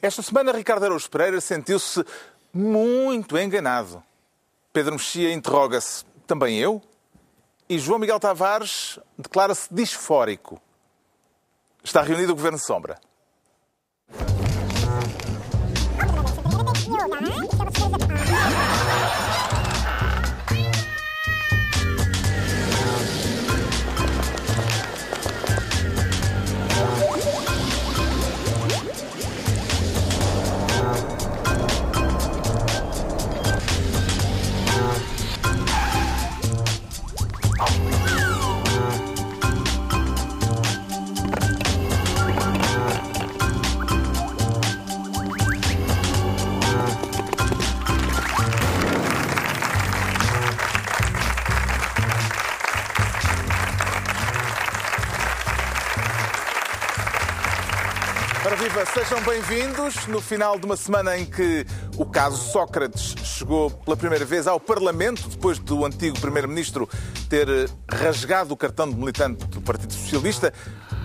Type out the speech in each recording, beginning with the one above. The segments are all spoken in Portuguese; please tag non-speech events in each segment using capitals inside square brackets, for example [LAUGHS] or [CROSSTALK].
Esta semana, Ricardo Araújo Pereira sentiu-se muito enganado. Pedro Mexia interroga-se, também eu? E João Miguel Tavares declara-se disfórico. Está reunido o Governo Sombra. Sejam bem-vindos no final de uma semana em que o caso Sócrates chegou pela primeira vez ao Parlamento, depois do antigo Primeiro-Ministro ter eh, rasgado o cartão de militante do Partido Socialista.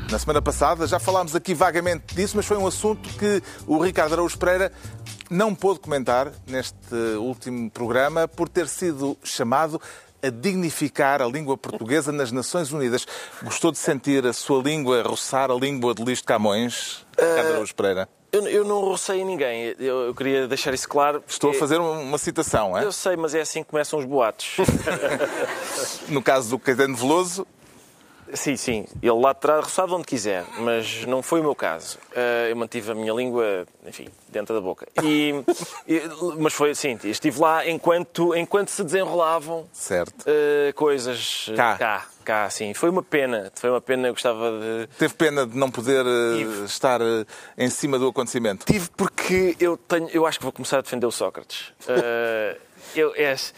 Na semana passada já falámos aqui vagamente disso, mas foi um assunto que o Ricardo Araújo Pereira não pôde comentar neste último programa por ter sido chamado a dignificar a língua portuguesa nas Nações Unidas. Gostou de sentir a sua língua roçar a língua de Luís de Camões, Ricardo Araújo Pereira? Eu, eu não rocei ninguém. Eu, eu queria deixar isso claro. Estou a fazer uma citação, é? Eu sei, mas é assim que começam os boatos. [LAUGHS] [LAUGHS] No caso do Caetano Veloso, sim, sim. Ele lá terá roçado onde quiser, mas não foi o meu caso. Eh, eu mantive a minha língua, enfim, dentro da boca. E, [LAUGHS] e- mas foi assim, estive lá enquanto, enquanto se desenrolavam certo. eh, coisas Cá. cá, cá, sim. Foi uma pena, foi uma pena, eu gostava de... Teve pena de não poder eh, estar em cima do acontecimento. Tive porque eu tenho, eu acho que vou começar a defender o Sócrates. [LAUGHS] Eu, es-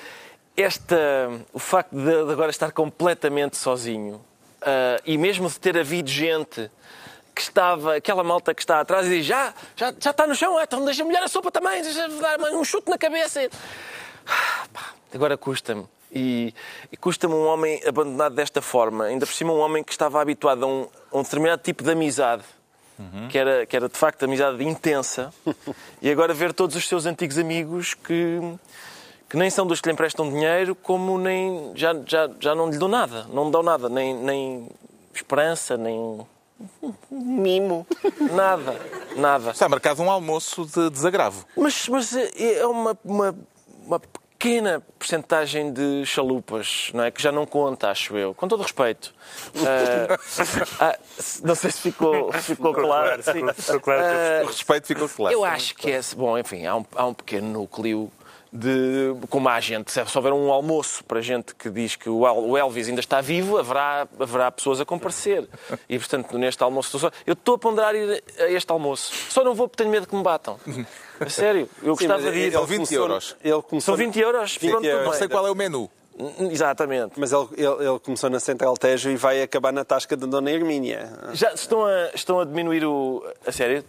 esta, o facto de agora estar completamente sozinho eh, e mesmo de ter havido gente que estava, aquela malta que está atrás e diz já, já, já está no chão, ah, então deixa molhar a sopa também, deixa dar um chute na cabeça. Ah, pá, Agora custa-me. E, e custa-me um homem abandonado desta forma, ainda por cima um homem que estava habituado a um, a um determinado tipo de amizade, que, era, que era de facto amizade intensa, [LAUGHS] e agora ver todos os seus antigos amigos que, que nem são dos que lhe emprestam dinheiro, como nem já, já, já não lhe dão nada, não dão nada, nem, nem esperança, nem mimo, nada, nada. Está marcado um almoço de desagravo. Mas, mas é uma, uma, uma pequena porcentagem de chalupas, não é? Que já não conta, acho eu. Com todo respeito. [LAUGHS] Ah, não sei se ficou, ficou claro. sim. ficou claro eu Ah, O respeito ficou claro. eu acho que é. Bom, enfim, há um, há um pequeno núcleo de. Como há gente, se houver um almoço para gente que diz que o El- o Elvis ainda está vivo, haverá, haverá pessoas a comparecer. E, portanto, neste almoço. estou só- Eu estou a ponderar ir a este almoço. Só não vou porque tenho medo que me batam. A sério, eu Sim, gostava de ir. São 20 começou- euros. Ele começou, São 20 euros? 20 Pronto, euros. Não sei qual é o menu. Exatamente. Mas ele, ele, ele começou na Central Tejo e vai acabar na tasca da Dona Hermínia. Já estão a, estão a diminuir o. A sério?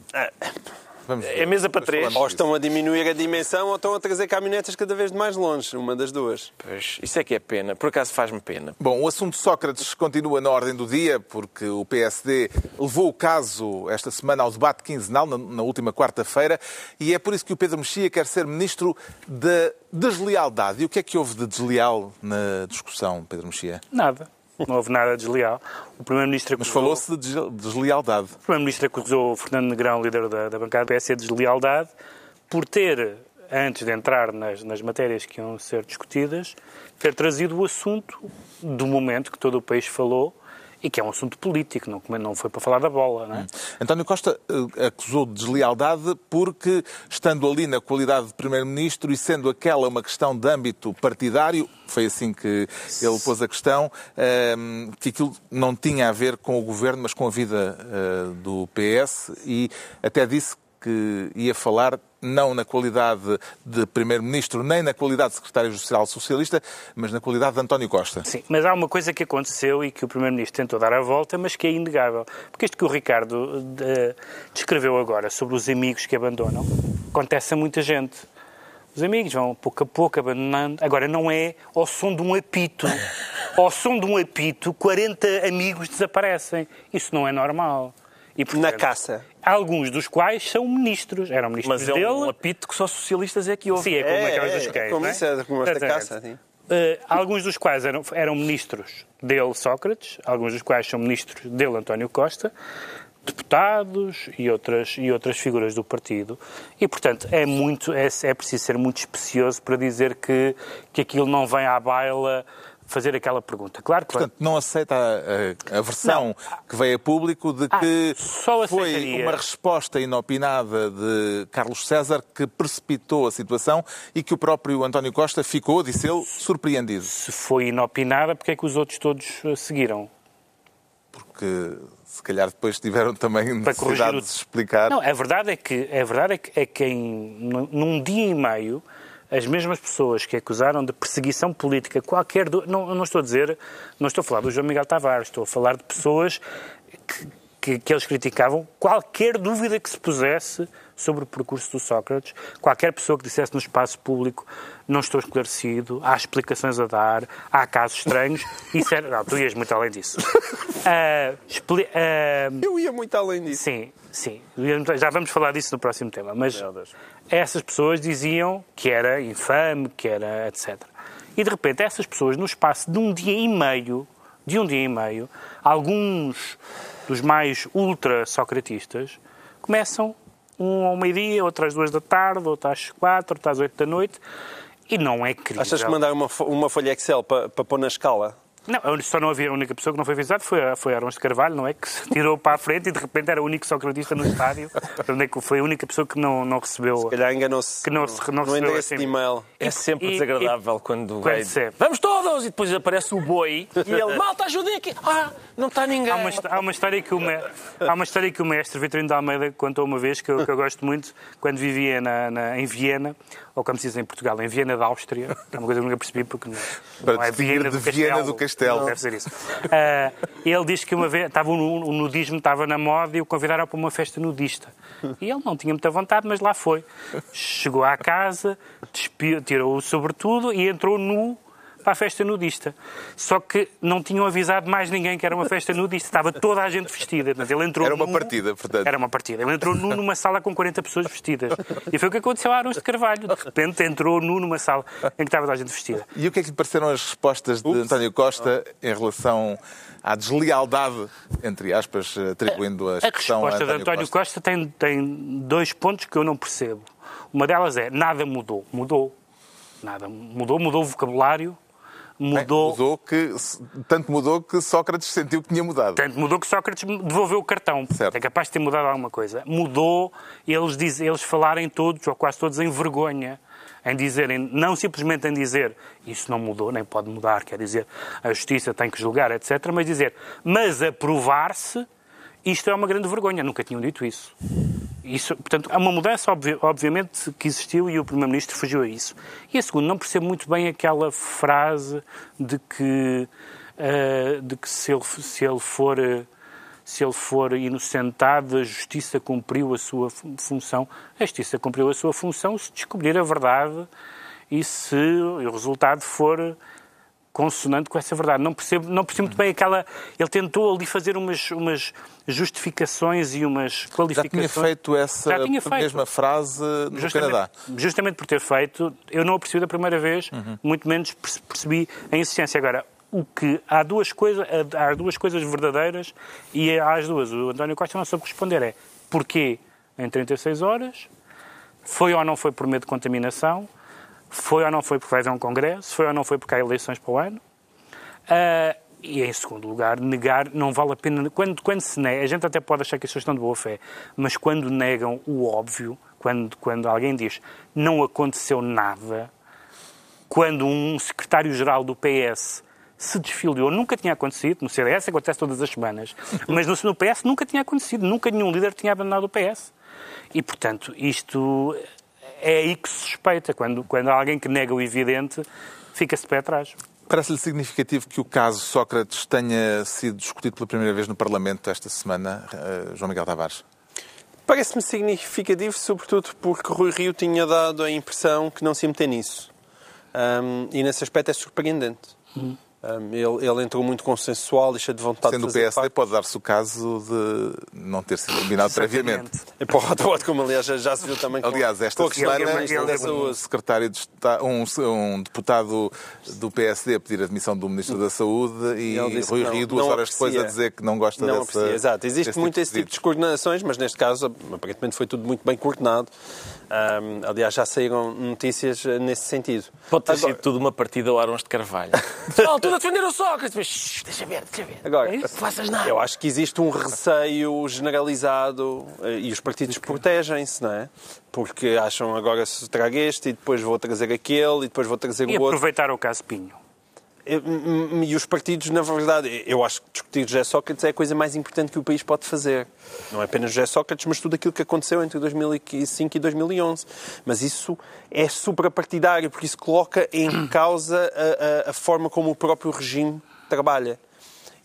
Vamos ver. É mesa para três. Ou estão a diminuir a dimensão ou estão a trazer caminhonetas cada vez de mais longe. Uma das duas. Pois, isso é que é pena. Por acaso faz-me pena. Bom, o assunto Sócrates continua na ordem do dia, porque o PSD levou o caso esta semana ao debate quinzenal, na, na última quarta-feira, e é por isso que o Pedro Mexia quer ser ministro da deslealdade. E o que é que houve de desleal na discussão, Pedro Mexia? Nada. Não houve nada desleal. O Primeiro-Ministro Mas acusou, falou-se de des- deslealdade. o Primeiro-Ministro acusou o Fernando Negrão, líder da, da bancada do PS, de deslealdade por ter, antes de entrar nas, nas matérias que iam ser discutidas, ter trazido o assunto do momento que todo o país falou e que é um assunto político, não, não foi para falar da bola, não é? António Costa eh, acusou de deslealdade porque, estando ali na qualidade de Primeiro-Ministro e sendo aquela uma questão de âmbito partidário, foi assim que ele pôs a questão, eh, que aquilo não tinha a ver com o governo, mas com a vida eh, do PS e até disse que ia falar não na qualidade de Primeiro-Ministro, nem na qualidade de Secretário-Geral Socialista, mas na qualidade de António Costa. Sim, mas há uma coisa que aconteceu e que o Primeiro-Ministro tentou dar a volta, mas que é inegável. Porque isto que o Ricardo eh, descreveu agora sobre os amigos que abandonam, acontece a muita gente. Os amigos vão pouco a pouco abandonando. Agora, não é ao som de um apito. Ao som de um apito, 40 amigos desaparecem. Isso não é normal. E, Na caça. Alguns dos quais são ministros. Eram ministros Mas é dele. um apito que só socialistas é que houve. Sim, é como É, aquelas é, das é queijos, como não isso, é como esta caça, sim. Eh, alguns dos quais eram, eram ministros dele, Sócrates, alguns dos quais são ministros dele, António Costa, deputados e outras, e outras figuras do partido. E, portanto, é, muito, é, é preciso ser muito especioso para dizer que, que aquilo não vem à baila fazer aquela pergunta. Claro que Portanto, não aceita a, a- versão que veio a público de Ah, que foi uma resposta inopinada de Carlos César que precipitou a situação e que o próprio António Costa ficou, disse ele, surpreendido. se foi inopinada, porque é que os outros todos eh, seguiram? Porque se calhar depois tiveram também necessidade o- de se explicar. Não, a verdade é que, a verdade é que, é que em, num dia e meio, as mesmas pessoas que acusaram de perseguição política qualquer... do- não, não estou a dizer... Não estou a falar do João Miguel Tavares, estou a falar de pessoas que, que, que eles criticavam qualquer dúvida que se pusesse sobre o percurso do Sócrates, qualquer pessoa que dissesse no espaço público não estou esclarecido, há explicações a dar, há casos estranhos, [LAUGHS] isso era... Não, tu ias muito além disso. [LAUGHS] Ah, expli- ah, Eu ia muito além disso. Sim, sim. Já vamos falar disso no próximo tema. Mas essas pessoas diziam que era infame, que era etc. E de repente essas pessoas, no espaço de um dia e meio, de um dia e meio, alguns dos mais ultra-socratistas começam um ao meio-dia, outro às duas da tarde, outro às quatro, outro às oito da noite. E não é crível. Achas que mandar uma, uma folha Excel para, para pôr na escala? Não, só não havia a única pessoa que não foi avisada foi, foi Arões de Carvalho, não é? Que se tirou para a frente e de repente era o único socratista no estádio. [LAUGHS] É que foi a única pessoa que não, não recebeu. Se calhar enganou-se Que não se- não no recebeu endereço assim. de e-mail. É sempre E- desagradável quando, quando vai... se- Vamos todos! E depois aparece o boi e ele, malta, ajudem aqui! Ah, não está ninguém! Há uma, há uma história que o, me- há uma história que o mestre Vitorino de Almeida contou uma vez, que eu, que eu gosto muito, quando vivia na, na- em Viena, ou como se diz em Portugal, em Viena da Áustria, é uma coisa que eu nunca percebi, porque não, não é Viena de do Viena Castelo. do Castelo. Deve ser isso. Ah, ele diz que uma vez, estava, o nudismo estava na moda e o convidaram para uma festa nudista. E ele não tinha muita vontade, mas lá foi. Chegou à casa, despiu, tirou o sobretudo e entrou nu para a festa nudista. Só que não tinham avisado mais ninguém que era uma festa nudista. Estava toda a gente vestida. Mas ele entrou Era uma nu- partida, portanto. Era uma partida. Ele entrou nu numa sala com 40 pessoas vestidas. E foi o que aconteceu a Arões de Carvalho. De repente entrou nu numa sala em que estava toda a gente vestida. E o que é que lhe pareceram as respostas de António Costa em relação à deslealdade, entre aspas, atribuindo a A expressão a resposta de António, António Costa, tem, tem dois pontos que eu não percebo. Uma delas é nada mudou. Mudou. Nada mudou. Mudou o vocabulário. Bem, Mudou. mudou que, tanto mudou que Sócrates sentiu que tinha mudado. Tanto mudou que Sócrates devolveu o cartão. Certo. É capaz de ter mudado alguma coisa. Mudou eles, diz, eles falarem todos, ou quase todos, em vergonha. Em dizerem, não simplesmente em dizer isso não mudou, nem pode mudar, quer dizer, a justiça tem que julgar, etc. Mas dizer, mas aprovar-se, isto é uma grande vergonha. Nunca tinham dito isso. Isso, portanto, há uma mudança, obvi- obviamente, que existiu e o Primeiro-Ministro fugiu a isso. E a segunda, não percebo muito bem aquela frase de que, eh, de que se, ele, se ele for. se ele for inocentado, a justiça cumpriu a sua fu- função. A justiça cumpriu a sua função se descobrir a verdade e se o resultado for consonante com essa verdade. Não percebo, não percebo muito bem aquela. Ele tentou ali fazer umas, umas justificações e umas Já qualificações. tinha feito essa Já tinha feito. mesma frase no Canadá. justamente por ter feito, eu não o percebi da primeira vez, Uhum. muito menos perce- percebi a insistência. Agora, o que há duas coisas, há duas coisas verdadeiras e há as duas. O António Costa não soube responder é porquê em 36 horas, foi ou não foi por medo de contaminação, foi ou não foi porque vai haver um congresso, foi ou não foi porque há eleições para o ano. Ah, e em segundo lugar, negar não vale a pena. Quando, quando se nega, a gente até pode achar que as pessoas estão de boa fé, mas quando negam o óbvio, quando, quando alguém diz não aconteceu nada, quando um secretário-geral do PS se desfiliou, nunca tinha acontecido, no CDS acontece todas as semanas, [LAUGHS] mas no, no PS nunca tinha acontecido, nunca nenhum líder tinha abandonado o PS. E, portanto, isto é aí que se suspeita, quando, quando há alguém que nega o evidente, fica-se de pé atrás. Parece-lhe significativo que o caso Sócrates tenha sido discutido pela primeira vez no Parlamento esta semana, eh, João Miguel Tavares? Parece-me significativo, sobretudo porque Rui Rio tinha dado a impressão que não se ia meter nisso. Ahm, e nesse aspecto é surpreendente. Um, ele, ele, entrou muito consensual e cheio de vontade Sendo de fazer o PSD, parte. pode dar-se o caso de não ter sido combinado previamente. E para o como aliás já, já se viu também com, Aliás, esta com semana, da um, Saúde. secretário de Estado, um, um deputado do PSD a pedir a demissão do Ministro da Saúde e Ele Rui não- Rio, duas não horas depois, a aprecia. dizer que não gosta Não dessa. aprecia, exato. Existe muito tipo esse tipo de descoordenações, mas neste caso, aparentemente foi tudo muito bem coordenado. Um, aliás, já saíram notícias eh, nesse sentido. Pode ter Agora- sido tudo uma partida ao Arons de Carvalho. [LAUGHS] Pessoal, tudo a defender o Sócrates, mas deixa ver, deixa ver. Agora, não faças nada. Eu acho que existe um receio generalizado eh, e os partidos protegem-se, não é? Porque acham agora se trago este e depois vou trazer aquele e depois vou trazer E o outro. aproveitar o caso Pinho. E, os partidos, na verdade, eu acho que discutir José Sócrates é a coisa mais importante que o país pode fazer. Não é apenas José Sócrates, mas tudo aquilo que aconteceu entre 2005 e 2011. Mas isso é suprapartidário, porque isso coloca em causa a, a- a forma como o próprio regime trabalha.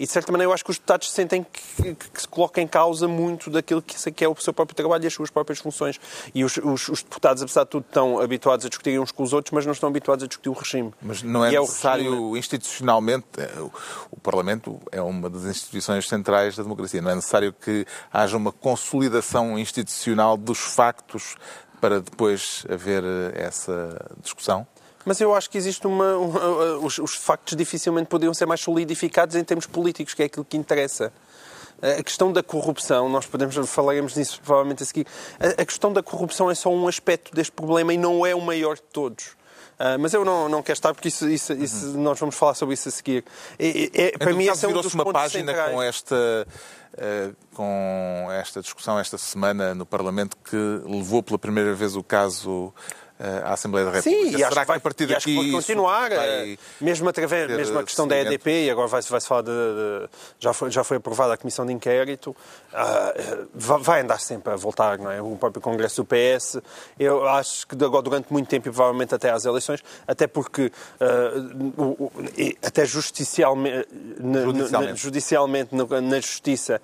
E, de certa maneira, eu acho que os deputados sentem que, que- se coloca em causa muito daquilo que, que é o seu próprio trabalho e as suas próprias funções. E os, os- os deputados, apesar de tudo, estão habituados a discutir uns com os outros, mas não estão habituados a discutir o regime. Mas não é E o necessário regime- institucionalmente. o- O Parlamento é uma das instituições centrais da democracia. Não é necessário que haja uma consolidação institucional dos factos para depois haver eh, essa discussão. Mas eu acho que existe uma. um- [LAUGHS] uh, uh, os, os factos dificilmente poderiam ser mais solidificados em termos políticos, que é aquilo que interessa. A questão da corrupção, nós podemos falaremos nisso provavelmente a seguir. A, a questão da corrupção é só um aspecto deste problema e não é o maior de todos. Ah, mas eu não, não quero estar, porque isso, isso- isso- nós vamos falar sobre isso a seguir. É- é- é- para Então, mim, esse é um dos uma página centrais. com esta, eh, com esta discussão esta semana no Parlamento que levou pela primeira vez o caso à Assembleia da República. Sim, e acho Será que, vai, a partir acho daqui que pode continuar, vai eh, mesmo através, ter, mesmo a questão da? EDP, e agora vai-se vai falar de, de- já, foi, já foi aprovada a comissão de inquérito, ah, eh, vai andar sempre a voltar, não é? O próprio Congresso do PS, eu acho que agora durante muito tempo e provavelmente até às eleições, até porque ah, o- o- até justicialmente, na- na- Judicialmente. judicialmente no- na justiça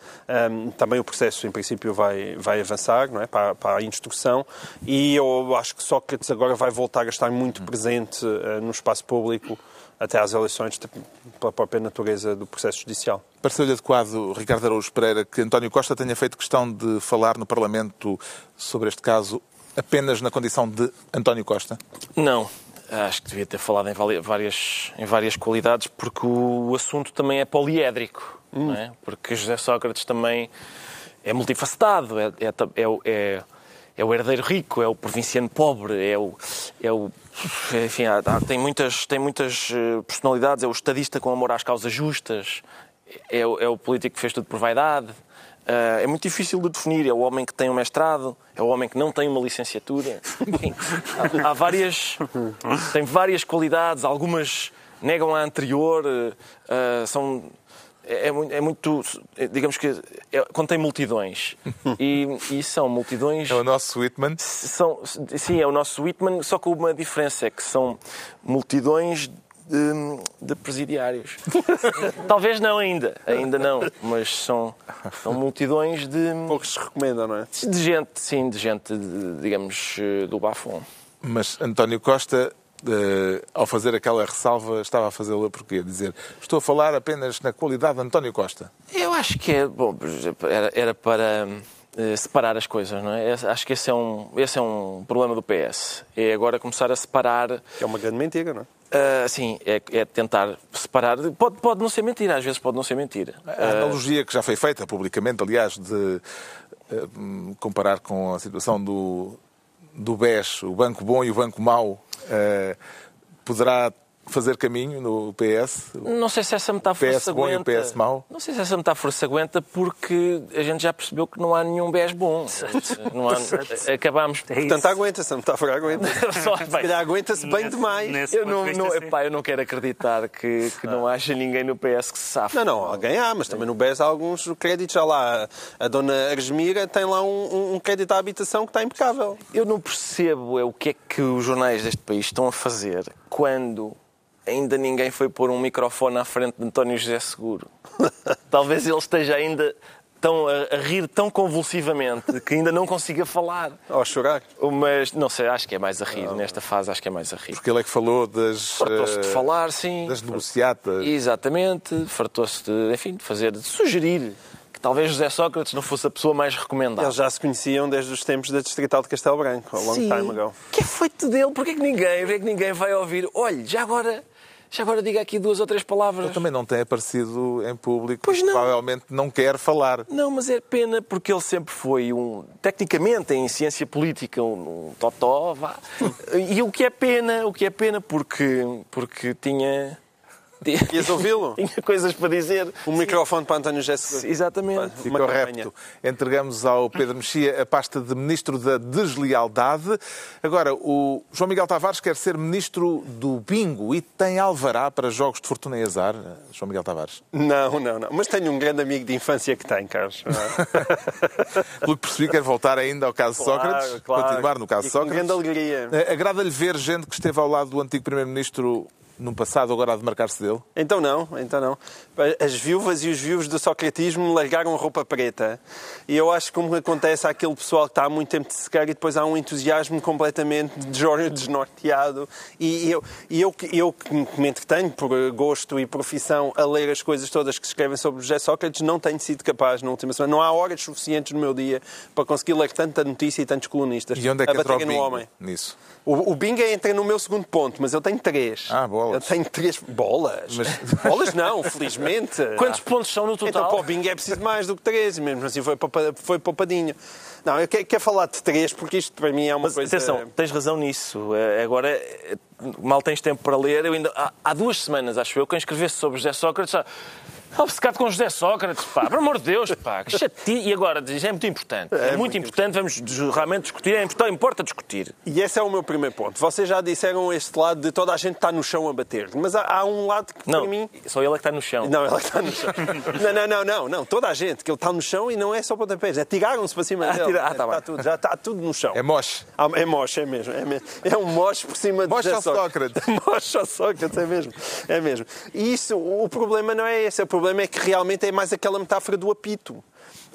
hum, também o processo em princípio vai, vai avançar não é? para, para a instrução e eu acho que Sócrates agora vai voltar a estar muito presente eh, no espaço público até às eleições t- pela própria natureza do processo judicial. Pareceu-lhe adequado, Ricardo Araújo Pereira, que António Costa tenha feito questão de falar no Parlamento sobre este caso apenas na condição de António Costa? Não. Acho que devia ter falado em várias, em várias qualidades, porque o assunto também é poliédrico. Não é? Porque José Sócrates também é multifacetado, é, é, é o- é- o herdeiro rico, é o provinciano pobre, é o. É o enfim, há- há- tem muitas, tem muitas eh, personalidades, é o estadista com amor às causas justas, é, o- é o político que fez tudo por vaidade. Ah, é muito difícil de definir. É o homem que tem um mestrado, é o homem que não tem uma licenciatura. [LAUGHS] Enfim, há, há várias. Tem várias qualidades, algumas negam a anterior, ah, são. É, é muito, é muito- Digamos que. É, contém multidões. [LAUGHS] E, e são multidões. É o nosso Whitman. São, sim, é o nosso Whitman, só com uma diferença, é que são multidões de, de presidiários. [LAUGHS] Talvez não ainda, ainda não, mas são, são multidões de, Poucos se recomendam, não é? de gente, sim, de gente, de- digamos, do bafão. Mas António Costa, eh, ao fazer aquela ressalva, estava a fazê-la porque dizer estou a falar apenas na qualidade de António Costa. Eu acho que é, bom, era, era para eh, separar as coisas, não é? Acho que esse é, um, esse é um problema do PS. É agora começar a separar Que é uma grande mentira, não é? Ah, sim, é, é tentar separar. Pode, pode não ser mentira, às vezes pode não ser mentira. A analogia que já foi feita publicamente, aliás, de eh, comparar com a situação do, do BES, o banco bom e o banco mau, eh, poderá fazer caminho no PS? Não sei se essa metáfora PS se bom e o aguenta. PS mau? Não sei se essa metáfora se aguenta porque a gente já percebeu que não há nenhum BES bom. Não há, acabámos. É isso. Portanto, aguenta-se, a metáfora aguenta. [LAUGHS] Só- Se calhar aguenta-se bem demais. Nesse Eu não, não, epá, eu não quero acreditar que, que não haja ninguém no PS que se safe. Não, não, alguém há, mas também no BES há alguns créditos. Já lá, a dona Aresmira tem lá um, um crédito à habitação que está impecável. Eu não percebo é o que é que os jornais deste país estão a fazer quando ainda ninguém foi pôr um microfone à frente de António José Seguro. [LAUGHS] Talvez ele esteja ainda tão, a, a rir tão convulsivamente que ainda não consiga falar. Ou chorar. Mas, não sei, acho que é mais a rir. Nesta fase, acho que é mais a rir. Porque ele é que falou das. Fartou-se de eh, falar, sim. Das negociatas. Exatamente. Fartou-se de, enfim, de fazer, de sugerir que talvez José Sócrates não fosse a pessoa mais recomendada. Eles já se conheciam desde os tempos da Distrital de Castelo Branco, a long Sim. time ago. O que é feito dele? Porquê que ninguém, porquê que ninguém vai ouvir? Olha, já agora, já agora diga aqui duas ou três palavras. Ele também não tem aparecido em público. Pois não. Provavelmente não quer falar. Não, mas é pena porque ele sempre foi um, tecnicamente, em ciência política, um, um totó, vá. E o que é pena, o que é pena porque, porque tinha... [LAUGHS] Ias ouvi-lo? tinha coisas para dizer. Um microfone para António José Exatamente. Ficou repto. Entregamos ao Pedro Mexia a pasta de Ministro da Deslealdade. Agora, o João Miguel Tavares quer ser Ministro do Bingo e tem alvará para jogos de fortuna e azar. João Miguel Tavares. Não, não, não. Mas tenho um grande amigo de infância que tem, Carlos. [LAUGHS] Pelo que percebi, quer voltar ainda ao caso Sócrates. Continuar no caso e com Sócrates. grande alegria. Eh, Agrada-lhe ver gente que esteve ao lado do antigo Primeiro-Ministro no passado, agora a demarcar-se dele? Então não, então não. As viúvas e os viúvos do socratismo largaram roupa preta. E eu acho que como acontece àquele pessoal que está há muito tempo de secar e depois há um entusiasmo completamente [LAUGHS] de- desnorteado. E eu, e eu, que- eu que me entretenho por gosto e profissão a ler as coisas todas que se escrevem sobre José Sócrates, não tenho sido capaz na última semana. Não há horas suficientes no meu dia para conseguir ler tanta notícia e tantos colunistas E onde é que a entra o bingo homem. nisso? O, o bingo entra no meu segundo ponto, mas eu tenho três. Ah, bolas. Eu tenho três bolas. [LAUGHS] Bolas não, felizmente. Quantos pontos são no Então total? para o bingo é preciso mais do que três, mesmo assim foi, foi poupadinho. Não, eu quero, quero falar de três porque isto para mim é uma Mas coisa... atenção, tens razão nisso. Eh, Agora, eh, mal tens tempo para ler. Eu ainda, há, há duas semanas, acho eu, que eu escrevesse sobre José Sócrates. Obcecado com José Sócrates, pá, pelo amor de Deus, pá, que chatice. E agora, diz, é muito importante. É, muito, muito importante, vamos dis- realmente discutir, é importante, importa discutir. E esse é o meu primeiro ponto. Vocês já disseram este lado de toda a gente está no chão a bater. Mas há, há um lado que Não, para mim... só ele é que está no chão. Não, ela está no chão. não, não, não, não, não. Toda a gente, que ele está no chão e não é só pontapés. É tiraram-se para cima Ah, dele. tira- ah, tá está bem. tudo, já está tudo no chão. É moche. Ah, É moche, é mesmo. É, mesmo. é um moche por cima de Moche José ao Sócrates. [LAUGHS] moche ao Sócrates, é mesmo. É mesmo. E isso, o problema não é esse. O problema é que realmente é mais aquela metáfora do apito.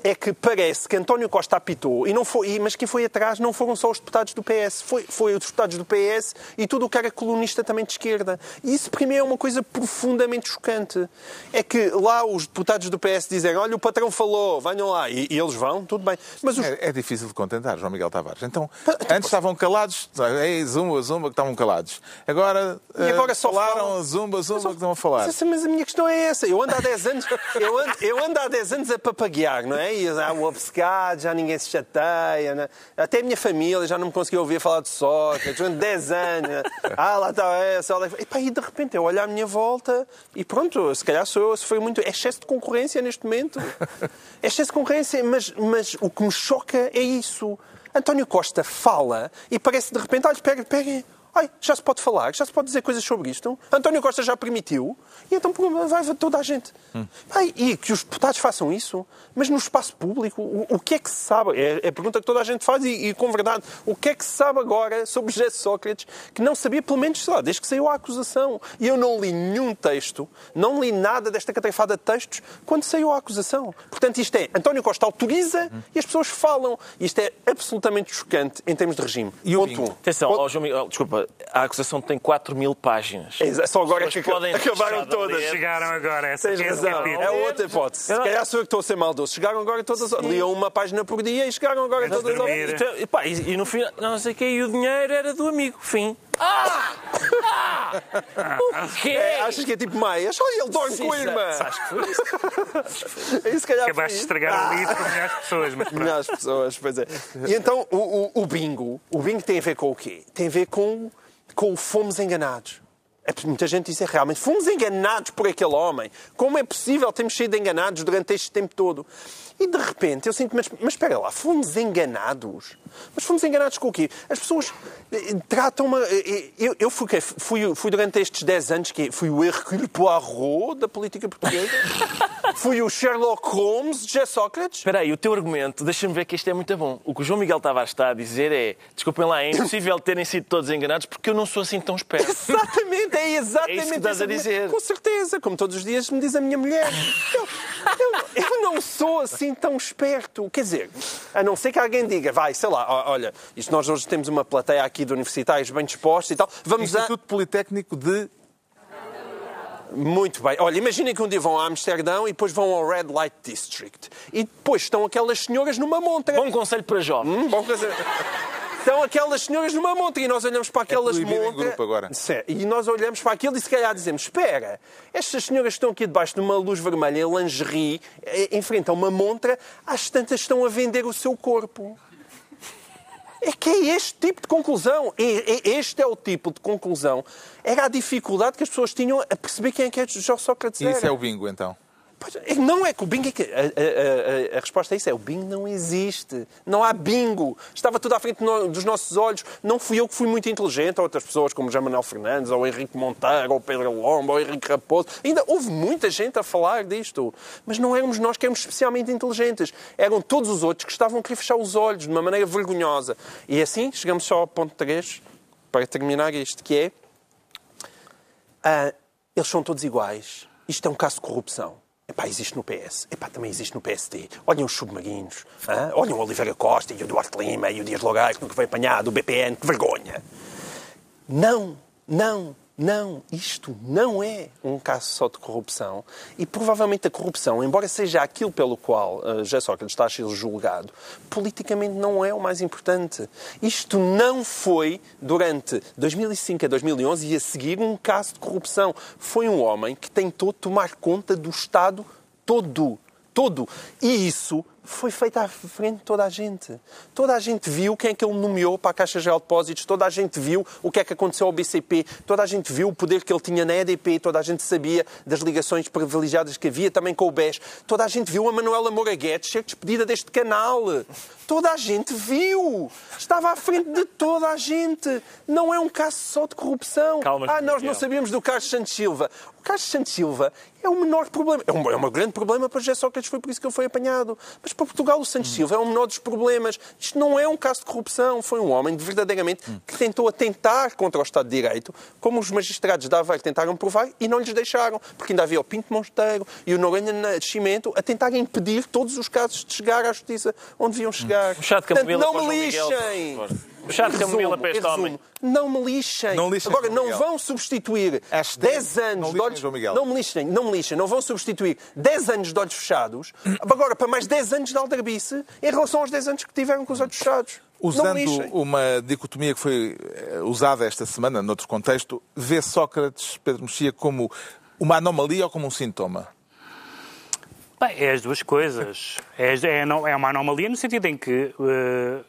É que parece que António Costa apitou, e não foi, mas quem foi atrás não foram só os deputados do PS, foi, foi os deputados do PS e tudo o que era colunista também de esquerda. E isso para mim é uma coisa profundamente chocante. É que lá os deputados do PS dizem, olha, o patrão falou, venham lá. E, e eles vão, tudo bem. Mas os, É, é difícil de contentar, João Miguel Tavares. Então, antes estavam calados, ei, zumba, zumba, que estavam calados. Agora, E agora eh, só falaram, falam- zumba, zumba, que estão a falar. Mas, mas a minha questão é essa. Eu ando há 10 anos, eu ando, eu ando há 10 anos a papaguear, não é? E já o obcecado, já ninguém se chateia. não é? Até a minha família já não me conseguia ouvir falar de. Eu ando 10 anos. né? [LAUGHS] Ah, lá está essa. lá- E, pá, e de repente eu olho à minha volta e pronto, se calhar sou eu, se foi muito. É excesso de concorrência neste momento. [LAUGHS] É excesso de concorrência, mas, mas o que me choca é isso. António Costa fala e parece de repente, olha, pega, pega. Ai, já se pode falar, já se pode dizer coisas sobre isto. António Costa já permitiu, e então vai toda a gente. Ai, e que os deputados façam isso, mas no espaço público, o, o que é que se sabe? É, é a pergunta que toda a gente faz, e, e com verdade, o que é que se sabe agora sobre José Sócrates que não sabia, pelo menos, sei lá, desde que saiu a acusação? E eu não li nenhum texto, não li nada desta catrefada de textos quando saiu a acusação. Portanto, isto é, António Costa autoriza e as pessoas falam. Isto é absolutamente chocante em termos de regime. E o Ponto um. Atenção, Ponto- ó, João Miguel, desculpa, a acusação tem 4 mil páginas. É, Só agora é que podem [LAUGHS] acabaram todas. ler. Chegaram agora. Essa, Tens esse razão. É outra hipótese. Se calhar sou eu que estou a ser maldoso. Chegaram agora todas. Liam uma página por dia e chegaram agora Antes todas. ao- é- e, pá, e- e no final, não sei o que, e o dinheiro era do amigo. Fim. Ah! Ah! [LAUGHS] O quê? É, achas que é tipo Maias? Olha, ele dorme Sim, com a irmã. Acho que foi isso. [LAUGHS] Isso, se calhar, Acabaste de foi- estragar Ah, o livro para milhares de pessoas. Mas. Milhares de pessoas, pois é. E então, o, o- o bingo, o bingo tem a ver com o quê? Tem a ver com, com o fomos enganados. É, porque muita gente diz, é, realmente, fomos enganados por aquele homem. Como é possível termos sido enganados durante este tempo todo? E de repente eu sinto, mas, mas espera lá, fomos enganados? Mas fomos enganados com o quê? As pessoas eh, tratam-me... eh, Eu, eu fui, fui, fui durante estes 10 anos que fui o Hercule Poirot da política portuguesa. [LAUGHS] Fui o Sherlock Holmes de Sócrates. Espera aí, o teu argumento, deixa-me ver que isto é muito bom. O que o João Miguel Tavares está a dizer é: desculpem lá, é impossível terem sido todos enganados porque eu não sou assim tão esperto. Exatamente, é exatamente É isso que estás a dizer. Com certeza, como todos os dias me diz a minha mulher. Eu, eu- eu não sou assim tão esperto. Quer dizer, a não ser que alguém diga, vai, sei lá, olha, isto nós hoje temos uma plateia aqui de universitários bem dispostos e tal. Vamos a. Instituto Politécnico de. Muito bem. Olha, imaginem que um dia vão a Amsterdão e depois vão ao Red Light District. E depois estão aquelas senhoras numa montra. Bom conselho para jovens. Hum, bom fazer. Estão aquelas senhoras numa montra e nós olhamos para aquelas montras. grupo agora. Sim, E nós olhamos para aquilo e se calhar dizemos: Espera, estas senhoras estão aqui debaixo de uma luz vermelha em lingerie, eh, em frente a uma montra, às tantas estão a vender o seu corpo. É que é este tipo de conclusão. É- é- Este é o tipo de conclusão. Era a dificuldade que as pessoas tinham a perceber quem é que é Jó Sócrates E isso é o bingo, então. É, Não é que o bingo é que. A, a- a- a resposta a isso é: o bingo não existe. Não há bingo. Estava tudo à frente dos nossos olhos. Não fui eu que fui muito inteligente, ou outras pessoas como João Manuel Fernandes, ou Henrique Monteiro, ou Pedro Lomba, ou Henrique Raposo. Ainda houve muita gente a falar disto. Mas não éramos nós que éramos especialmente inteligentes. Eram todos os outros que estavam a querer fechar os olhos de uma maneira vergonhosa. E assim chegamos só ao ponto 3, para terminar isto, que é. Ah, eles são todos iguais. Isto é um caso de corrupção. Epá, existe no PS. Epá, também existe no PSD. Olhem os submarinos. Olhem o Oliveira Costa e o Duarte Lima e o Dias Logares, que nunca foi apanhado, o BPN. Que vergonha. Não, não, não. Isto não é um caso só de corrupção. E provavelmente a corrupção, embora seja aquilo pelo qual uh, José Sócrates está a ser julgado, politicamente não é o mais importante. Isto não foi, durante 2005 a 2011 e a seguir, um caso de corrupção. Foi um homem que tentou tomar conta do Estado todo. Todo. E isso foi feito à frente de toda a gente. Toda a gente viu quem é que ele nomeou para a Caixa Geral de Depósitos, toda a gente viu o que é que aconteceu ao BCP, toda a gente viu o poder que ele tinha na EDP, toda a gente sabia das ligações privilegiadas que havia também com o BES, toda a gente viu a Manuela Moura Guedes ser despedida deste canal. Toda a gente viu. Estava à frente de toda a gente. Não é um caso só de corrupção. Calma, ah, nós não sabíamos do Carlos Santos Silva. O Carlos Santos Silva é o menor problema. É um, é um grande problema para José Sócrates, foi por isso que ele foi apanhado. Mas para Portugal, o Santos Silva é o menor dos problemas. Isto não é um caso de corrupção. Foi um homem, verdadeiramente, que tentou atentar contra o Estado de Direito, como os magistrados da Aveiro tentaram provar e não lhes deixaram. Porque ainda havia o Pinto Monteiro e o Noronha Nascimento a tentarem impedir todos os casos de chegar à justiça onde deviam chegar. Portanto, não me lixem. Resumo, camomila para este resumo. homem. Não me lixem. Não lixem, Agora, não vão substituir Hashtag 10 não anos de olhos... Não me lixem, não me lixem. Não vão substituir 10 anos de olhos fechados agora para mais 10 anos de aldrabice em relação aos 10 anos que tiveram com os olhos fechados. Usando uma dicotomia que foi eh, usada esta semana, noutro contexto, vê Sócrates, Pedro Mexia, como uma anomalia ou como um sintoma? Bem, é as duas coisas. É, é, é uma anomalia no sentido em que eh,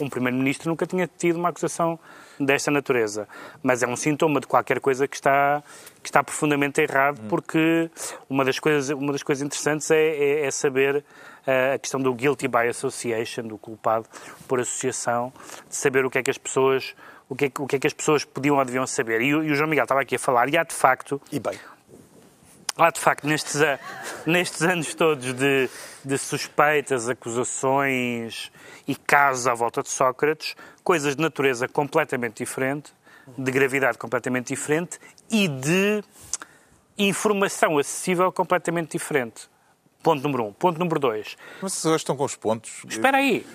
um Primeiro-Ministro nunca tinha tido uma acusação desta natureza. Mas é um sintoma de qualquer coisa que está, que está profundamente errado, porque uma das coisas, uma das coisas interessantes é, é- é saber eh, a questão do guilty by association, do culpado por associação, de saber o que é que as pessoas. O que, é, que- o que é que as pessoas podiam ou deviam saber. E, o- e o João Miguel estava aqui a falar, e há de facto E bem, Há, de facto, nestes, a- nestes anos todos de, de suspeitas, acusações e casos à volta de Sócrates, coisas de natureza completamente diferente, de gravidade completamente diferente e de informação acessível completamente diferente. Ponto número um. Ponto número dois. Mas vocês hoje estão com os pontos. Espera aí.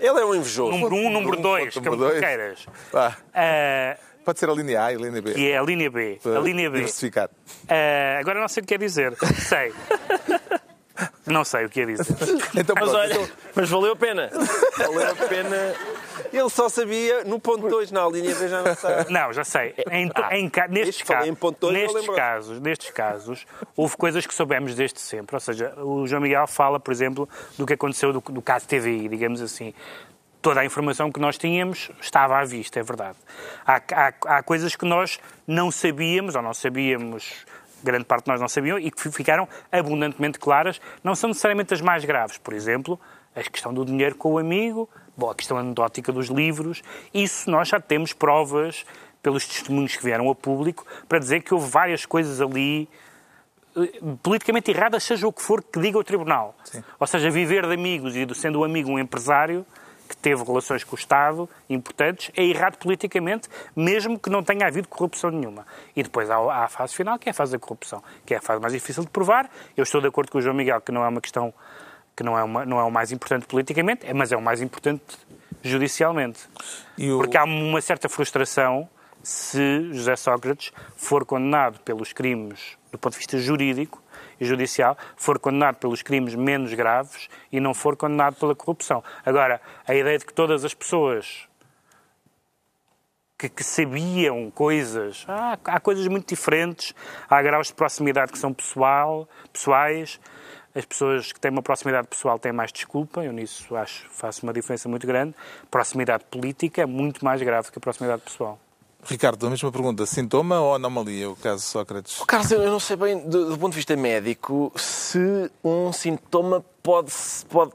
ele é um invejoso. Número um, número um, dois, como número tu dois. queiras. Ah, Ah, pode ser a linha A e a linha B. que é a linha B. A Para linha B. Diversificar. Ah, agora não sei o que quer dizer. Sei. Não sei o que quer dizer. [LAUGHS] Então, Mas pronto. olha, mas valeu a pena. Valeu a pena. Ele só sabia no ponto 2, na linha B já não [LAUGHS] sabe. Não, já sei. Em, em ca- nestes, Este falei ca- em ponto dois, nestes casos, nestes casos, houve coisas que soubemos desde sempre. Ou seja, o João Miguel fala, por exemplo, do que aconteceu do, do caso TVI, digamos assim. Toda a informação que nós tínhamos estava à vista, é verdade. Há, há- há coisas que nós não sabíamos, ou não sabíamos, grande parte de nós não sabiam, e que fi- ficaram abundantemente claras, não são necessariamente as mais graves. Por exemplo, a questão do dinheiro com o amigo, bom, a questão anedótica dos livros, isso nós já temos provas pelos testemunhos que vieram ao público para dizer que houve várias coisas ali eh, politicamente erradas, seja o que for que diga o Tribunal. Ou seja, viver de amigos e sendo um amigo um empresário que teve relações com o Estado importantes, é errado politicamente, mesmo que não tenha havido corrupção nenhuma. E depois há, há a fase final, que é a fase da corrupção, que é a fase mais difícil de provar. Eu estou de acordo com o João Miguel que não é uma questão que não é, uma, não é o mais importante politicamente, mas é o mais importante judicialmente. o... Porque há uma certa frustração se José Sócrates for condenado pelos crimes do ponto de vista jurídico e judicial, for condenado pelos crimes menos graves e não for condenado pela corrupção. Agora, a ideia de que todas as pessoas que, que sabiam coisas, ah, há coisas muito diferentes, há graus de proximidade que são pessoal, pessoais, as pessoas que têm uma proximidade pessoal têm mais desculpa, eu nisso acho faço uma diferença muito grande. Proximidade política é muito mais grave que a proximidade pessoal. Ricardo, a mesma pergunta. Sintoma ou anomalia, o caso Sócrates? Oh, Carlos, eu não sei bem, do, do, ponto de vista médico, se um sintoma pode, pode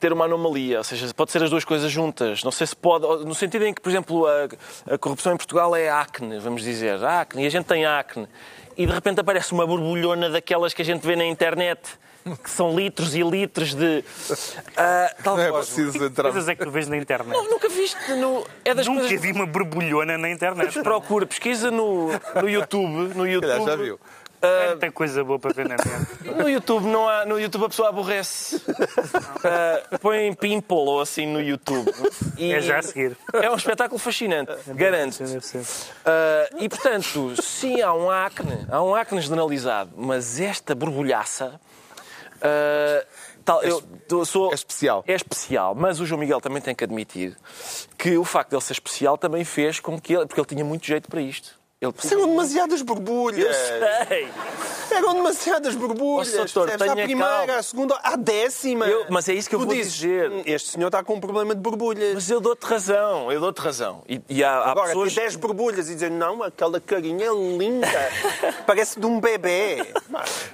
ter uma anomalia, ou seja, pode ser as duas coisas juntas. Não sei se pode, no sentido em que, por exemplo, a, a corrupção em Portugal é acne, vamos dizer, acne, e a gente tem acne, e de repente aparece uma borbulhona daquelas que a gente vê na internet que são litros e litros de. Uh, tal não é preciso entrar. coisas é que tu vês na internet. Não, nunca viste. No... É das nunca coisas... vi uma borbulhona na internet. Procura, pesquisa no, no YouTube. No YouTube. já viu. Uh, tem coisa boa para ver na internet. No YouTube, não há, no YouTube a pessoa aborrece. Uh, põe pimple ou assim no YouTube. E é já a seguir. É um espetáculo fascinante, garanto. Uh, e portanto, sim, há um acne, há um acne generalizado, mas esta borbulhaça Uh, tal, é, eu sou, é especial. É especial, mas o João Miguel também tem que admitir que o facto de ele ser especial também fez com que ele. Porque ele tinha muito jeito para isto. Ele... Eram demasiadas borbulhas. Eu sei. Eram demasiadas borbulhas. Oh, doutor, a primeira, a segunda, a décima. Eu, mas é isso que eu tu vou dizes, dizer. Este senhor está com um problema de borbulhas. Mas eu dou-te razão, eu dou-te razão. E, e há, há Agora, pessoas... 10 borbulhas e dizer, não, aquela carinha é linda, [LAUGHS] parece de um bebê.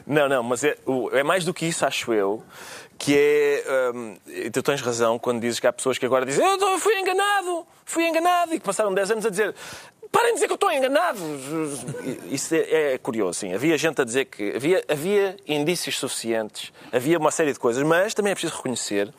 Não, não, mas é, é mais do que isso, acho eu que é. Hum, tu tens razão quando dizes que há pessoas que agora dizem eu fui enganado, fui enganado, e que passaram 10 anos a dizer Parem de dizer que eu estou enganado. Isso é, é, curioso, sim. Havia gente a dizer que havia, havia indícios suficientes, havia uma série de coisas, mas também é preciso reconhecer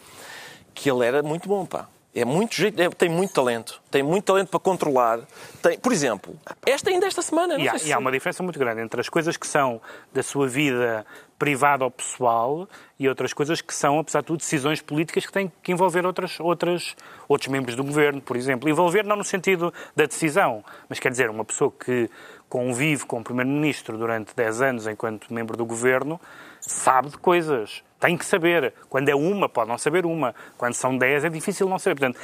que ele era muito bom, pá. É muito jeito, é, tem muito talento. Tem muito talento para controlar. Tem, por exemplo, esta ainda esta semana. E há, e há uma diferença muito grande entre as coisas que são da sua vida privada ou pessoal e outras coisas que são, apesar de tudo, decisões políticas que têm que envolver outras, outras, outros membros do governo, por exemplo. Envolver não no sentido da decisão, mas quer dizer, uma pessoa que convive com o Primeiro-Ministro durante 10 anos enquanto membro do governo sabe de coisas. Tem que saber. Quando é uma, pode não saber uma. Quando são 10, é difícil não saber. Portanto,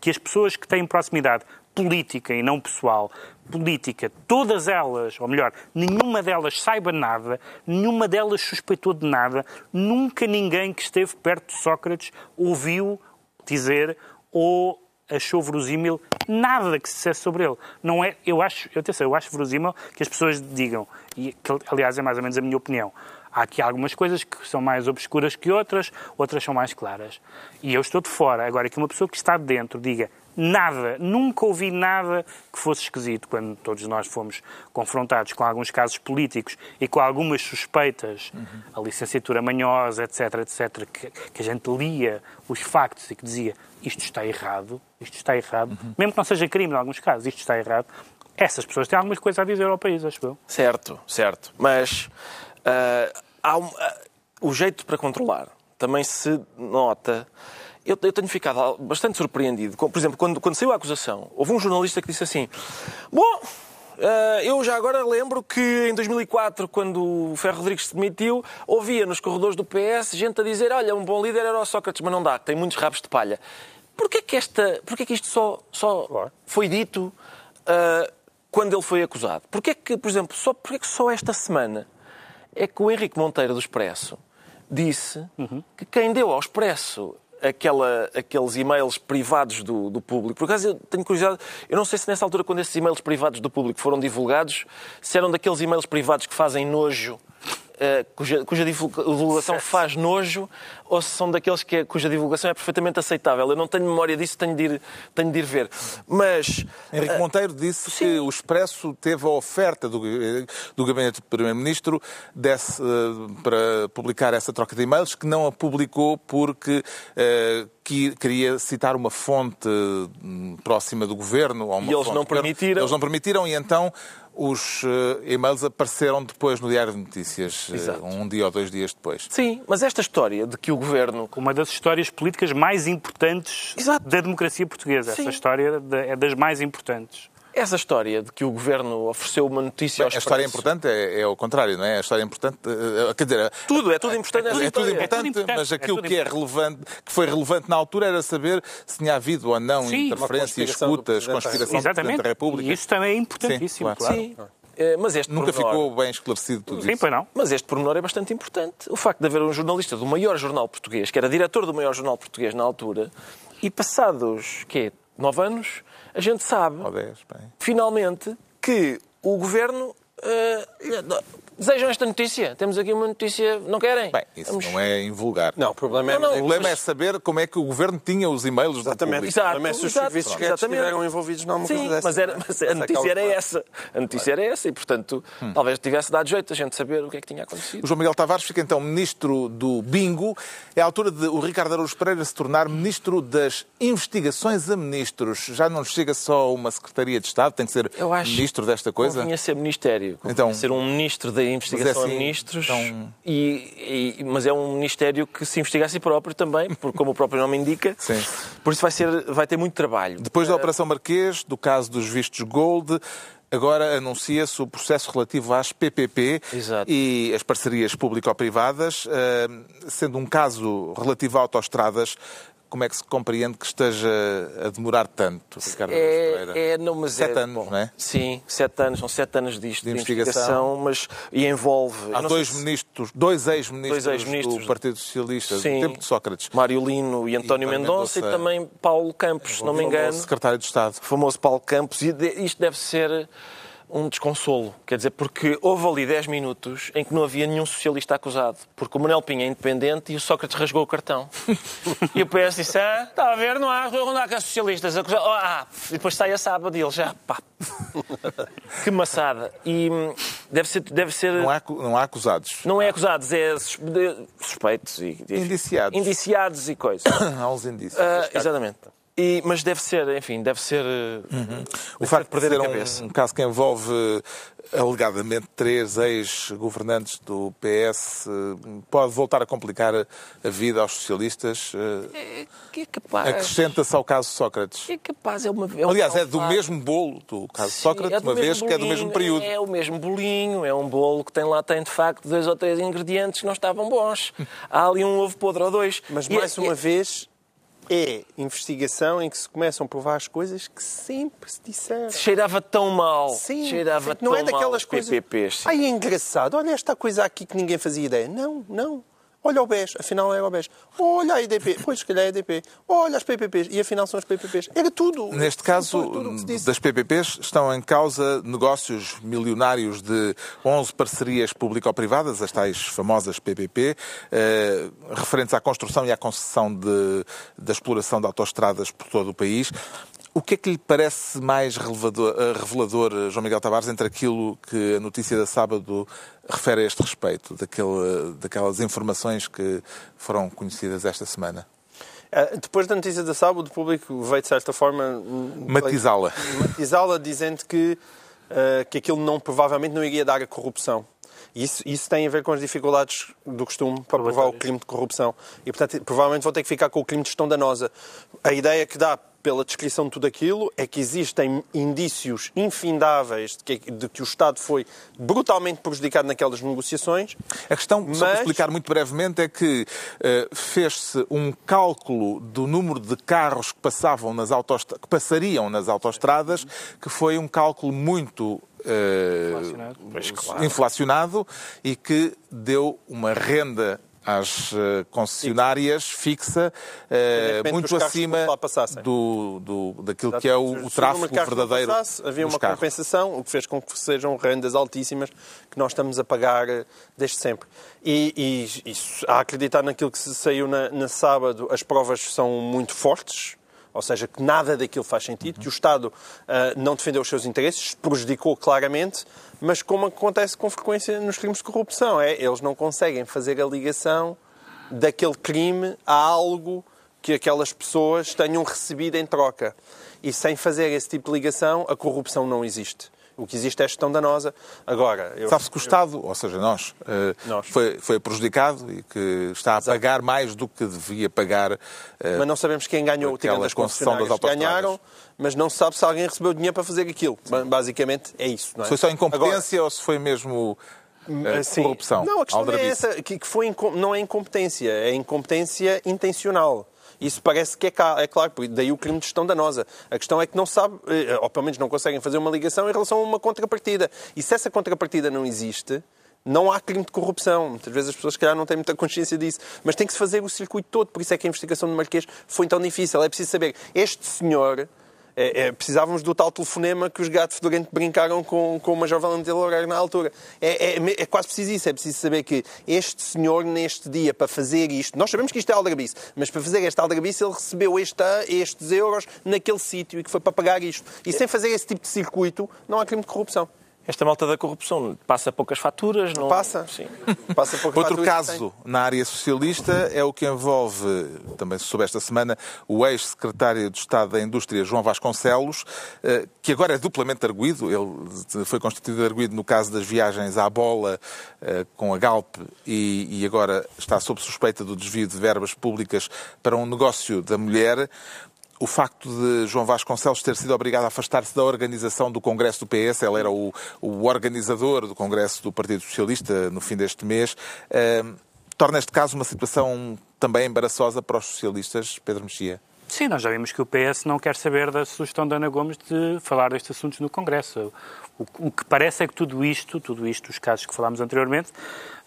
que as pessoas que têm proximidade política e não pessoal, política, todas elas, ou melhor, nenhuma delas saiba nada, nenhuma delas suspeitou de nada, nunca ninguém que esteve perto de Sócrates ouviu dizer ou achou verosímil nada que se dissesse sobre ele. Não é, eu acho, eu, atenção, eu acho verosímil que as pessoas digam, e que, aliás é mais ou menos a minha opinião, há aqui algumas coisas que são mais obscuras que outras, outras são mais claras. E eu estou de fora. Agora, que uma pessoa que está dentro diga nada, nunca ouvi nada que fosse esquisito quando todos nós fomos confrontados com alguns casos políticos e com algumas suspeitas, uhum. a licenciatura manhosa, etc, etc, que, que, a gente lia os factos e que dizia isto está errado, isto está errado, uhum. mesmo que não seja crime em alguns casos, isto está errado, essas pessoas têm algumas coisas a dizer ao país, acho eu. Certo, certo. Mas uh, há um, uh, o jeito para controlar também se nota eu, eu, tenho ficado bastante surpreendido. Por exemplo, quando, quando saiu a acusação, houve um jornalista que disse assim: Bom, Uh, eu já agora lembro que em 2004, quando o Ferro Rodrigues se demitiu, ouvia nos corredores do PS gente a dizer: Olha, um bom líder era o Sócrates, mas não dá, tem muitos rabos de palha. Porquê que, esta, porquê que isto só, só foi dito uh, quando ele foi acusado? Porquê que, por exemplo, só, porquê que só esta semana é que o Henrique Monteiro do Expresso disse uhum. que quem deu ao Expresso aquela, aqueles e-mails privados do, do público. Por acaso, eu tenho curiosidade, eu não sei se nessa altura, quando esses e-mails privados do público foram divulgados, se eram daqueles e-mails privados que fazem nojo cuja, cuja divulgação faz nojo ou se são daqueles que, cuja divulgação é perfeitamente aceitável. Eu não tenho memória disso, tenho de ir, tenho de ir ver. Mas. Henrique Monteiro disse sim. que o Expresso teve a oferta do, do gabinete do Primeiro-Ministro para publicar essa troca de e-mails, que não a publicou porque. Uh, que queria citar uma fonte hum, próxima do governo. Ou uma e eles não permitiram. Eles não permitiram e então os uh, e-mails apareceram depois no Diário de Notícias, uh, um dia ou dois dias depois. Sim, mas esta história de que o governo. Uma das histórias políticas mais importantes Exato. da democracia portuguesa. Sim. Essa história é das mais importantes. Essa história de que o governo ofereceu uma notícia aos A história importante é, é o contrário, não é? A história importante. Eh, quer dizer, tudo, é tudo importante. É, é, tudo, importante, é tudo importante, mas aquilo é que é relevante, que foi relevante na altura era saber se tinha havido ou não Sim, interferência, escutas, conspiração Exatamente. da República. E isso também é importantíssimo, Sim, claro. Sim. Eh, mas este Nunca pormenor... ficou bem esclarecido tudo Sim, isso. Pois não. Mas este pormenor é bastante importante. O facto de haver um jornalista do maior jornal português, que era diretor do maior jornal português na altura, e passados, quê, nove anos, a gente sabe, dez, finalmente, que o governo uh, Desejam esta notícia? Temos aqui uma notícia. Não querem? Bem, isso Vamos... não é invulgar. Não, o problema, é, não, não, o problema mas... é saber como é que o governo tinha os e-mails Exatamente. Exato, o problema é se os serviços secretos estiveram envolvidos numa Sim, coisa dessa. Mas, era, mas a notícia era essa. A notícia era essa e, portanto, hum. talvez tivesse dado jeito a gente saber o que é que tinha acontecido. O João Miguel Tavares fica então ministro do Bingo. É a altura de o Ricardo Araújo Pereira se tornar ministro das investigações a ministros. Já não chega só uma Secretaria de Estado, tem que ser ministro desta coisa? Convinha ser ministério. Então, ser um ministro da investigação é assim, a ministros então... e, e, mas é um ministério que se investiga a si próprio também, [LAUGHS] porque, como o próprio nome indica. Sim. Por isso vai, ser, vai ter muito trabalho. Depois da Operação Marquês, do caso dos vistos Gold, Agora anuncia-se o processo relativo às PPP Exato. e as parcerias público-privadas, eh, sendo um caso relativo a autoestradas como é que se compreende que esteja a demorar tanto, Ricardo é, é, não, mas Sete é, anos, bom, não é? Sim, sete anos, são sete anos disto, de, de investigação, mas e envolve... Há dois ministros, dois ex-ministros ex do Partido Socialista, sim, do tempo de Sócrates. Mário Lino e António e Mendonça, Mendonça, e também Paulo Campos, se não me engano. secretário de Estado. O famoso Paulo Campos, e isto deve ser um desconsolo. Quer dizer, porque houve ali 10 minutos em que não havia nenhum socialista acusado. Porque o Manuel Pinha é independente e o Sócrates rasgou o cartão. [LAUGHS] e o PS disse, ah, está a ver, não há, não há cá socialistas acusados. Oh, ah, e depois sai a sábado e ele já, pá. [LAUGHS] que maçada. E hum, deve ser... Deve ser... Não, há, não há acusados. Não é acusados, é suspeitos. E, indiciados. Indiciados e coisas. [COUGHS] há uns indícios. Uh, exatamente. E, mas deve ser, enfim, deve ser. Uhum. Deve o facto de perder de ser um, um, caso que envolve alegadamente três ex-governantes do PS pode voltar a complicar a vida aos socialistas. É, que é capaz. Acrescenta-se ao caso Sócrates. É capaz, é uma. É um Aliás, é do mesmo bolo do caso Sim, Sócrates, é uma vez bolinho, que é do mesmo período. É, é o mesmo bolinho, é um bolo que tem lá, tem de facto dois ou três ingredientes que não estavam bons. [LAUGHS] Há ali um ovo podre ou dois. Mas mais e, uma e... vez é investigação em que se começam a provar as coisas que sempre se disseram. Cheirava tão mal. Sim, Cheirava não é daquelas coisas. PPPs. Ai, é engraçado. Olha esta coisa aqui que ninguém fazia ideia. Não, não. Olha o BES, afinal é o BES. Olha a EDP, pois se calhar é a EDP. Olha as PPPs, e afinal são as PPPs. Era tudo. Neste caso, das PPPs, estão em causa negócios milionários de 11 parcerias público-privadas, as tais famosas PPP, eh, referentes à construção e à concessão de, da exploração de autoestradas por todo o país. O que é que lhe parece mais revelador, eh, revelador, João Miguel Tavares, entre aquilo que a notícia da sábado refere a este respeito, daquele, daquelas informações que foram conhecidas esta semana? Eh, depois da notícia da sábado, o público veio, de certa forma... Matizá-la. [LAUGHS] Matizá-la, dizendo que, que aquilo não, provavelmente não iria dar a corrupção. Isso, isso tem a ver com as dificuldades do costume para provar o crime de corrupção. E, portanto, provavelmente vão ter que ficar com o crime de gestão danosa. A ideia que dá pela descrição de tudo aquilo, é que existem indícios infindáveis de que, de que o Estado foi brutalmente prejudicado naquelas negociações. A questão, mas... só para explicar muito brevemente, é que uh, fez-se um cálculo do número de carros que, passavam nas que passariam nas autoestradas, que foi um cálculo muito Uh, inflacionado. inflacionado. e que deu uma renda às uh, concessionárias fixa uh, muito acima do, do, daquilo Exato. que é o, o tráfego verdadeiro. Passasse, havia uma carros. compensação, o que fez com que sejam rendas altíssimas que nós estamos a pagar desde sempre. E, e, e a acreditar naquilo que se saiu na, na sábado, as provas são muito fortes ou seja, que nada daquilo faz sentido, que o Estado uh, não defendeu os seus interesses, prejudicou claramente, mas como acontece com frequência nos crimes de corrupção, é eles não conseguem fazer a ligação daquele crime a algo que aquelas pessoas tenham recebido em troca. E sem fazer esse tipo de ligação, a corrupção não existe. O que existe é gestão danosa. Agora, eu... Sabe-se que o Estado, ou seja, nós, eh, nós. Foi, foi prejudicado e que está a pagar mais do que devia pagar. Eh, mas não sabemos quem ganhou, tirando as concessões das ganharam, mas não se sabe se alguém recebeu dinheiro para fazer aquilo. Sim. Basicamente é isso. Não é? Foi só incompetência Agora, ou se foi mesmo uh, Sim. corrupção? Não, a questão é essa, que, que foi, não é incompetência, é incompetência intencional. Isso parece que é, é claro, daí o crime de gestão danosa. A questão é que não sabe, eh, ou pelo menos não conseguem fazer uma ligação em relação a uma contrapartida. E se essa contrapartida não existe, não há crime de corrupção. Muitas vezes as pessoas, se calhar, não têm muita consciência disso. Mas tem que se fazer o circuito todo. Por isso é que a investigação do Marquês foi tão difícil. É preciso saber, este senhor é, é, precisávamos do tal telefonema que os gatos fedorentes brincaram com, com uma jovem Valentina Loureiro na altura. É, é, é, quase preciso isso. É preciso saber que este senhor, neste dia, para fazer isto, nós sabemos que isto é aldrabice, mas para fazer esta aldrabice ele recebeu esta, estes euros naquele sítio e que foi para pagar isto. E sem fazer esse tipo de circuito, não há crime de corrupção. Esta malta da corrupção passa poucas faturas, não? Passa. Sim. Passa poucas Outro faturas caso na área socialista é o que envolve, também se soube esta semana, o ex-secretário de Estado da Indústria, João Vasconcelos, eh, que agora é duplamente arguído. Ele foi constituído arguído no caso das viagens à bola eh, com a Galp e agora está sob suspeita do desvio de verbas públicas para um negócio da mulher o facto de João Vasconcelos ter sido obrigado a afastar-se da organização do Congresso do PS, ele era o, o organizador do Congresso do Partido Socialista no fim deste mês, eh, torna este caso uma situação também embaraçosa para os socialistas, Pedro Mexia? Sim, nós já vimos que o PS não quer saber da sugestão da Ana Gomes de falar destes assuntos no Congresso. O, que parece é que tudo isto, tudo isto, os casos que falámos anteriormente,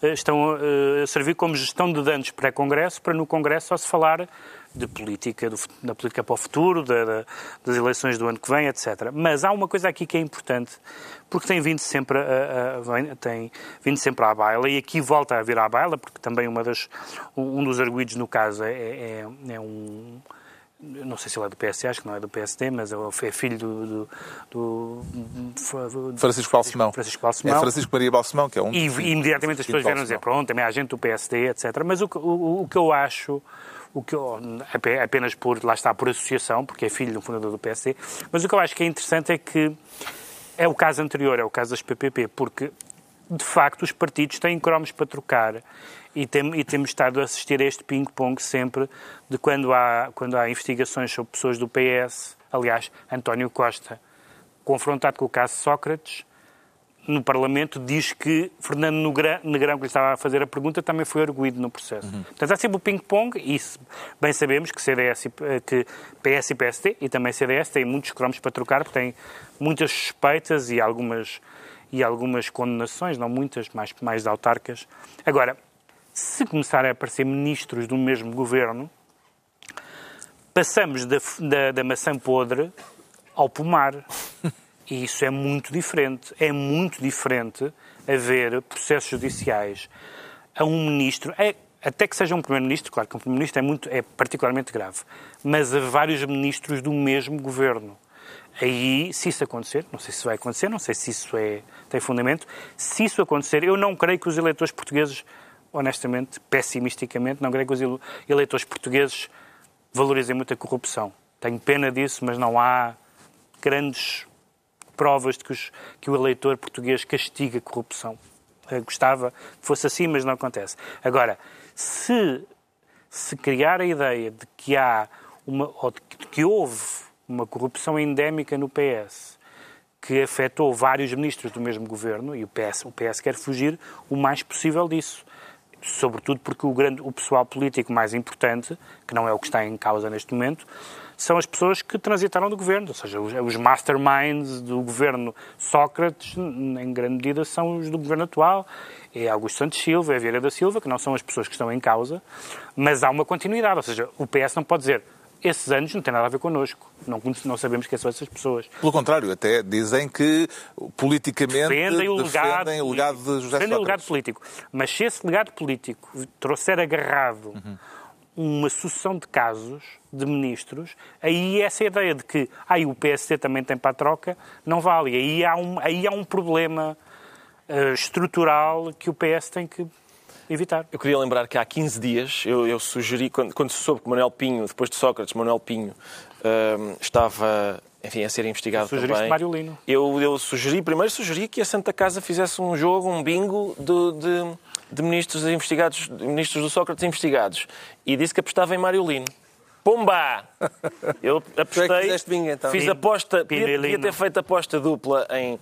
eh, estão eh, a servir como gestão de danos pré-Congresso, para no Congresso só se falar de política, do, da política para o futuro, da, da, das eleições do ano que vem, etc. Mas há uma coisa aqui que é importante, porque tem vindo sempre, a, a, tem vindo sempre à baila, e aqui volta a vir à baila, porque também uma das, um dos arguídos no caso é, é, é um não sei se ele é do PS, acho que não é do PSD, mas é, é filho do, do, do, do Francisco Balsemão. Francisco Balsemão. É Francisco Maria Balsemão, que é um. E, e imediatamente as pessoas vieram dizer, pronto, também há gente do PSD, etc. Mas o, o, o que eu acho o que eu, apenas por, lá está, por associação, porque é filho do fundador do PSD, mas o que eu acho que é interessante é que é o caso anterior, é o caso das PPP, porque de facto os partidos têm cromos para trocar e, tem, e temos estado a assistir a este ping-pong sempre de quando há, quando há investigações sobre pessoas do PS, aliás, António Costa, confrontado com o caso Sócrates, no Parlamento diz que Fernando Negrão, que lhe estava a fazer a pergunta, também foi arguído no processo. Uhum. Portanto, há sempre o ping-pong e bem sabemos que, CDS, que PS e PSD e também CDS têm muitos cromos para trocar, porque têm muitas suspeitas e algumas, e algumas condenações, não muitas, mais, mais autarcas. Agora, se começarem a aparecer ministros do mesmo governo, passamos da, da, da maçã podre ao pomar. [LAUGHS] E isso é muito diferente. É muito diferente haver processos judiciais a um ministro, é, até que seja um primeiro-ministro, claro que um primeiro-ministro é, muito, é particularmente grave, mas a vários ministros do mesmo governo. Aí, se isso acontecer, não sei se vai acontecer, não sei se isso é, tem fundamento, se isso acontecer, eu não creio que os eleitores portugueses, honestamente, pessimisticamente, não creio que os eleitores portugueses valorizem muito a corrupção. Tenho pena disso, mas não há grandes provas de que, os, que o eleitor português castiga a corrupção. Eu gostava que fosse assim, mas não acontece. Agora, se, se criar a ideia de que há uma, ou de que houve uma corrupção endémica no PS que afetou vários ministros do mesmo governo, e o PS, o PS quer fugir o mais possível disso. Sobretudo porque o, grande, o pessoal político mais importante, que não é o que está em causa neste momento, são as pessoas que transitaram do governo, ou seja, os, masterminds do governo Sócrates, em grande medida, são os do governo atual. É Augusto Santos Silva, é Vieira da Silva, que não são as pessoas que estão em causa, mas há uma continuidade, ou seja, o PS não pode dizer esses anos não têm nada a ver connosco. Não, não sabemos quem são essas pessoas. Pelo contrário, até dizem que politicamente defendem o legado, defendem o legado de José defendem Sócrates. o legado político. Mas se esse legado político trouxer agarrado uhum. Uma sucessão de casos de ministros, aí essa ideia de que ah, o PSD também tem para a troca não vale. Aí há um, aí há um problema uh, estrutural que o PS tem que evitar. Eu queria lembrar que há 15 dias eu, eu sugeri, quando, quando, se soube que Manuel Pinho, depois de Sócrates, Manuel Pinho uh, estava enfim, a ser investigado Sugeriste também. Mário Lino. Eu, eu sugeri, primeiro sugeri que a Santa Casa fizesse um jogo, um bingo de, de, de ministros investigados, de ministros do Sócrates investigados. E disse que apostava em Mário Lino. Pumba! Eu apostei, é bingo, então. fiz aposta, devia, devia ter feito aposta dupla em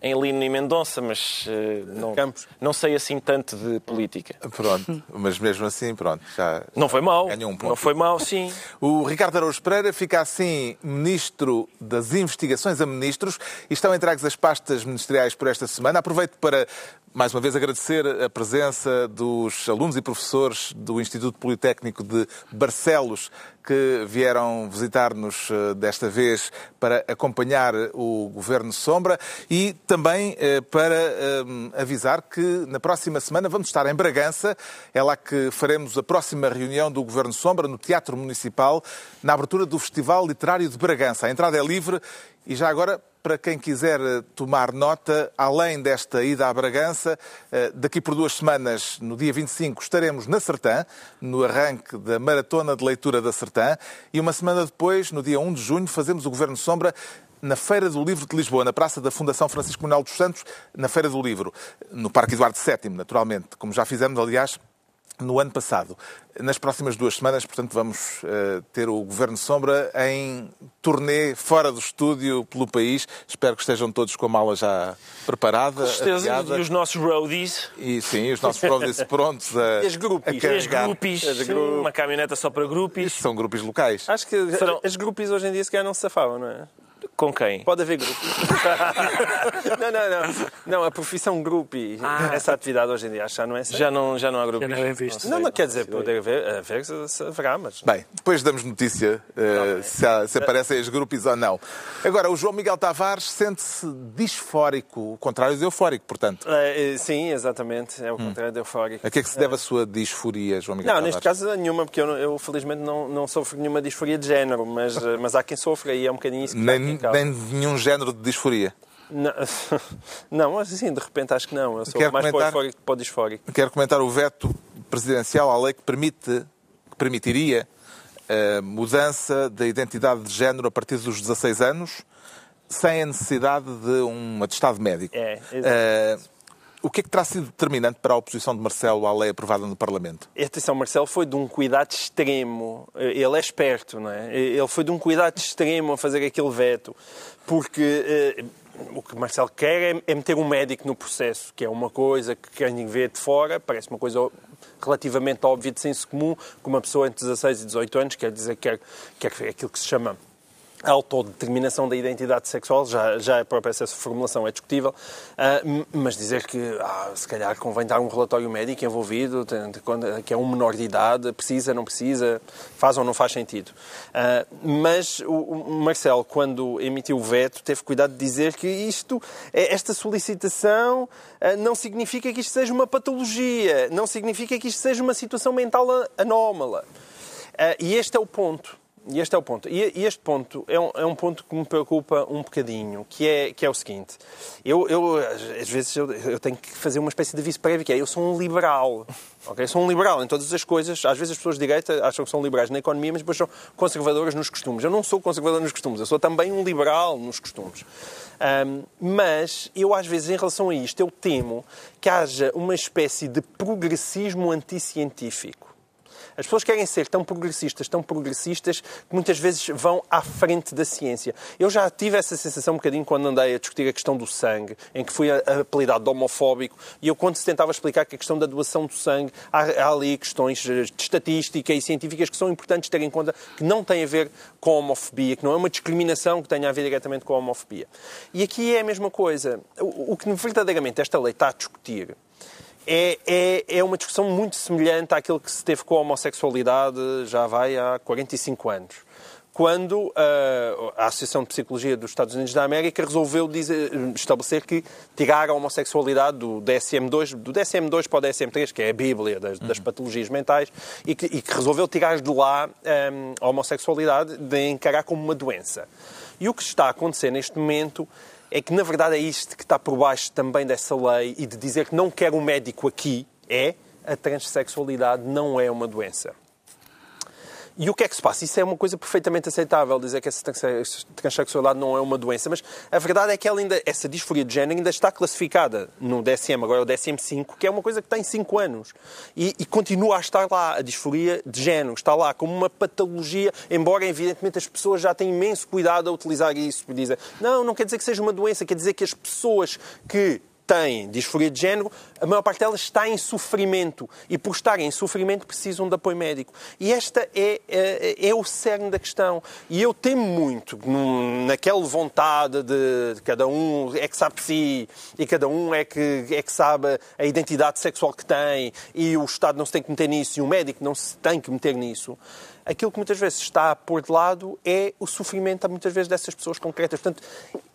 em Lino e Mendonça, mas uh, não, não sei assim tanto de política. Pronto, mas mesmo assim, pronto, já. Não foi mal. Ganhou um ponto. Não foi mal, sim. O Ricardo Araújo Pereira fica assim Ministro das Investigações a Ministros e estão entregues as pastas ministeriais por esta semana. Aproveito para mais uma vez agradecer a presença dos alunos e professores do Instituto Politécnico de Barcelos que vieram visitar-nos eh, desta vez para acompanhar o Governo Sombra e também eh, para eh, avisar que na próxima semana vamos estar em Bragança. É lá que faremos a próxima reunião do Governo Sombra no Teatro Municipal, na abertura do Festival Literário de Bragança. A entrada é livre e já agora para quem quiser eh, tomar nota, além desta ida à Bragança, eh, daqui por duas semanas, no dia 25, estaremos na Sertã, no arranque da Maratona de Leitura da Sertã, e uma semana depois, no dia 1 de junho, fazemos o Governo Sombra na Feira do Livro de Lisboa, na Praça da Fundação Francisco Manuel dos Santos, na Feira do Livro, no Parque Eduardo VII, naturalmente, como já fizemos, aliás, no ano passado. Nas próximas duas semanas, portanto, vamos uh, ter o Governo Sombra em turnê fora do estúdio pelo país. Espero que estejam todos com a mala já preparada. Com certeza, e os nossos roadies. E sim, os nossos roadies [LAUGHS] prontos a. E as grupos. As grupos. Uma caminhoneta só para grupos. São grupos locais. Acho que Serão... as grupos hoje em dia se calhar não se safavam, não é? Com quem? Pode haver grupo. [LAUGHS] não, não, não. Não, a profissão grupo e ah. essa atividade hoje em dia já não é Já não, já não há grupo. Já não é visto. Não, não, quer dizer, pode haver, haver se haverá, mas... Bem, depois damos notícia uh, se, há, se aparecem os grupos ou não. Agora, o João Miguel Tavares sente-se disfórico, o contrário de eufórico, portanto. É, sim, exatamente, é o contrário hum. de eufórico. A que é que se deve a sua disforia, João Miguel não, Tavares? Não, neste caso nenhuma, porque eu, eu felizmente não, não sofro nenhuma disforia de género, mas, mas há quem sofra e é um bocadinho isso que Nem, nem nenhum género de disforia? Não, [LAUGHS] não, mas assim, de repente acho que não. Eu sou Quero mais comentar, para o que para o disfórico. Quero comentar o veto presidencial à lei que, permite, que permitiria a mudança da identidade de género a partir dos 16 anos, sem a necessidade de um atestado médico. É, exatamente. Uh, o que é que terá sido determinante para a oposição de Marcelo à lei aprovada no Parlamento? A atenção, Marcelo foi de um cuidado extremo. Ele é esperto, não é? Ele foi de um cuidado extremo a fazer aquele veto, porque eh, o que Marcelo quer é, é, meter um médico no processo, que é uma coisa que quem vê de fora parece uma coisa relativamente óbvia de senso comum, que uma pessoa entre 16 e 18 anos quer dizer que quer, quer aquilo que se chama a autodeterminação da identidade sexual, já, já a própria essa formulação é discutível, uh, mas dizer que ah, se calhar convém dar um relatório médico envolvido, que é um menor de idade, precisa, não precisa, faz ou não faz sentido. Uh, mas o Marcelo, quando emitiu o veto, teve cuidado de dizer que isto, é, esta solicitação uh, não significa que isto seja uma patologia, não significa que isto seja uma situação mental anómala. e este é o ponto. E este é o ponto. E este ponto é um, é um, ponto que me preocupa um bocadinho, que é, que é o seguinte. Eu, eu às vezes, eu, eu tenho que fazer uma espécie de aviso prévio, que é, eu sou um liberal. [LAUGHS] Okay? Sou um liberal em todas as coisas. Às vezes as pessoas de direita acham que são liberais na economia, mas depois são conservadoras nos costumes. Eu não sou conservador nos costumes, eu sou também um liberal nos costumes. Um, mas eu, às vezes, em relação a isto, eu temo que haja uma espécie de progressismo anticientífico As pessoas querem ser tão progressistas, tão progressistas, que muitas vezes vão à frente da ciência. Eu já tive essa sensação um bocadinho quando andei a discutir a questão do sangue, em que fui apelidado de homofóbico, e eu quando se tentava explicar que a questão da doação do sangue, há, há ali questões de estatística e científicas que são importantes ter em conta, que não têm a ver com a homofobia, que não é uma discriminação que tenha a ver diretamente com a homofobia. E aqui é a mesma coisa. O, o que verdadeiramente esta lei está a discutir é, é, é, uma discussão muito semelhante àquilo que se teve com a homossexualidade já vai há 45 anos. Quando uh, a Associação de Psicologia dos Estados Unidos da América resolveu dizer, estabelecer que tirar a homossexualidade do DSM-2, do DSM-2 para o DSM-3, que é a Bíblia das, das patologias mentais, e que, e que, resolveu tirar de lá um, a homossexualidade de encarar como uma doença. E o que está a acontecer neste momento é que, na verdade, é isto que está por baixo também dessa lei e de dizer que não quer um médico aqui é a transexualidade não é uma doença. E o que é que se passa? Isso é uma coisa perfeitamente aceitável, dizer que essa transexualidade não é uma doença, mas a verdade é que ela ainda, essa disforia de género ainda está classificada no DSM, agora é o DSM-5, que é uma coisa que tem 5 anos. E, e, continua a estar lá, a disforia de género, está lá como uma patologia, embora evidentemente as pessoas já têm imenso cuidado a utilizar isso, dizem, não, não quer dizer que seja uma doença, quer dizer que as pessoas que têm disforia de género, a maior parte delas está em sofrimento e, por estarem em sofrimento, precisam de apoio médico. E esta é, é, é o cerne da questão. E eu temo muito naquela vontade de, de cada um é que sabe de si e cada um é que, é que sabe a identidade sexual que tem e o Estado não se tem que meter nisso e o médico não se tem que meter nisso aquilo que muitas vezes está a pôr de lado é o sofrimento, muitas vezes, dessas pessoas concretas. Portanto,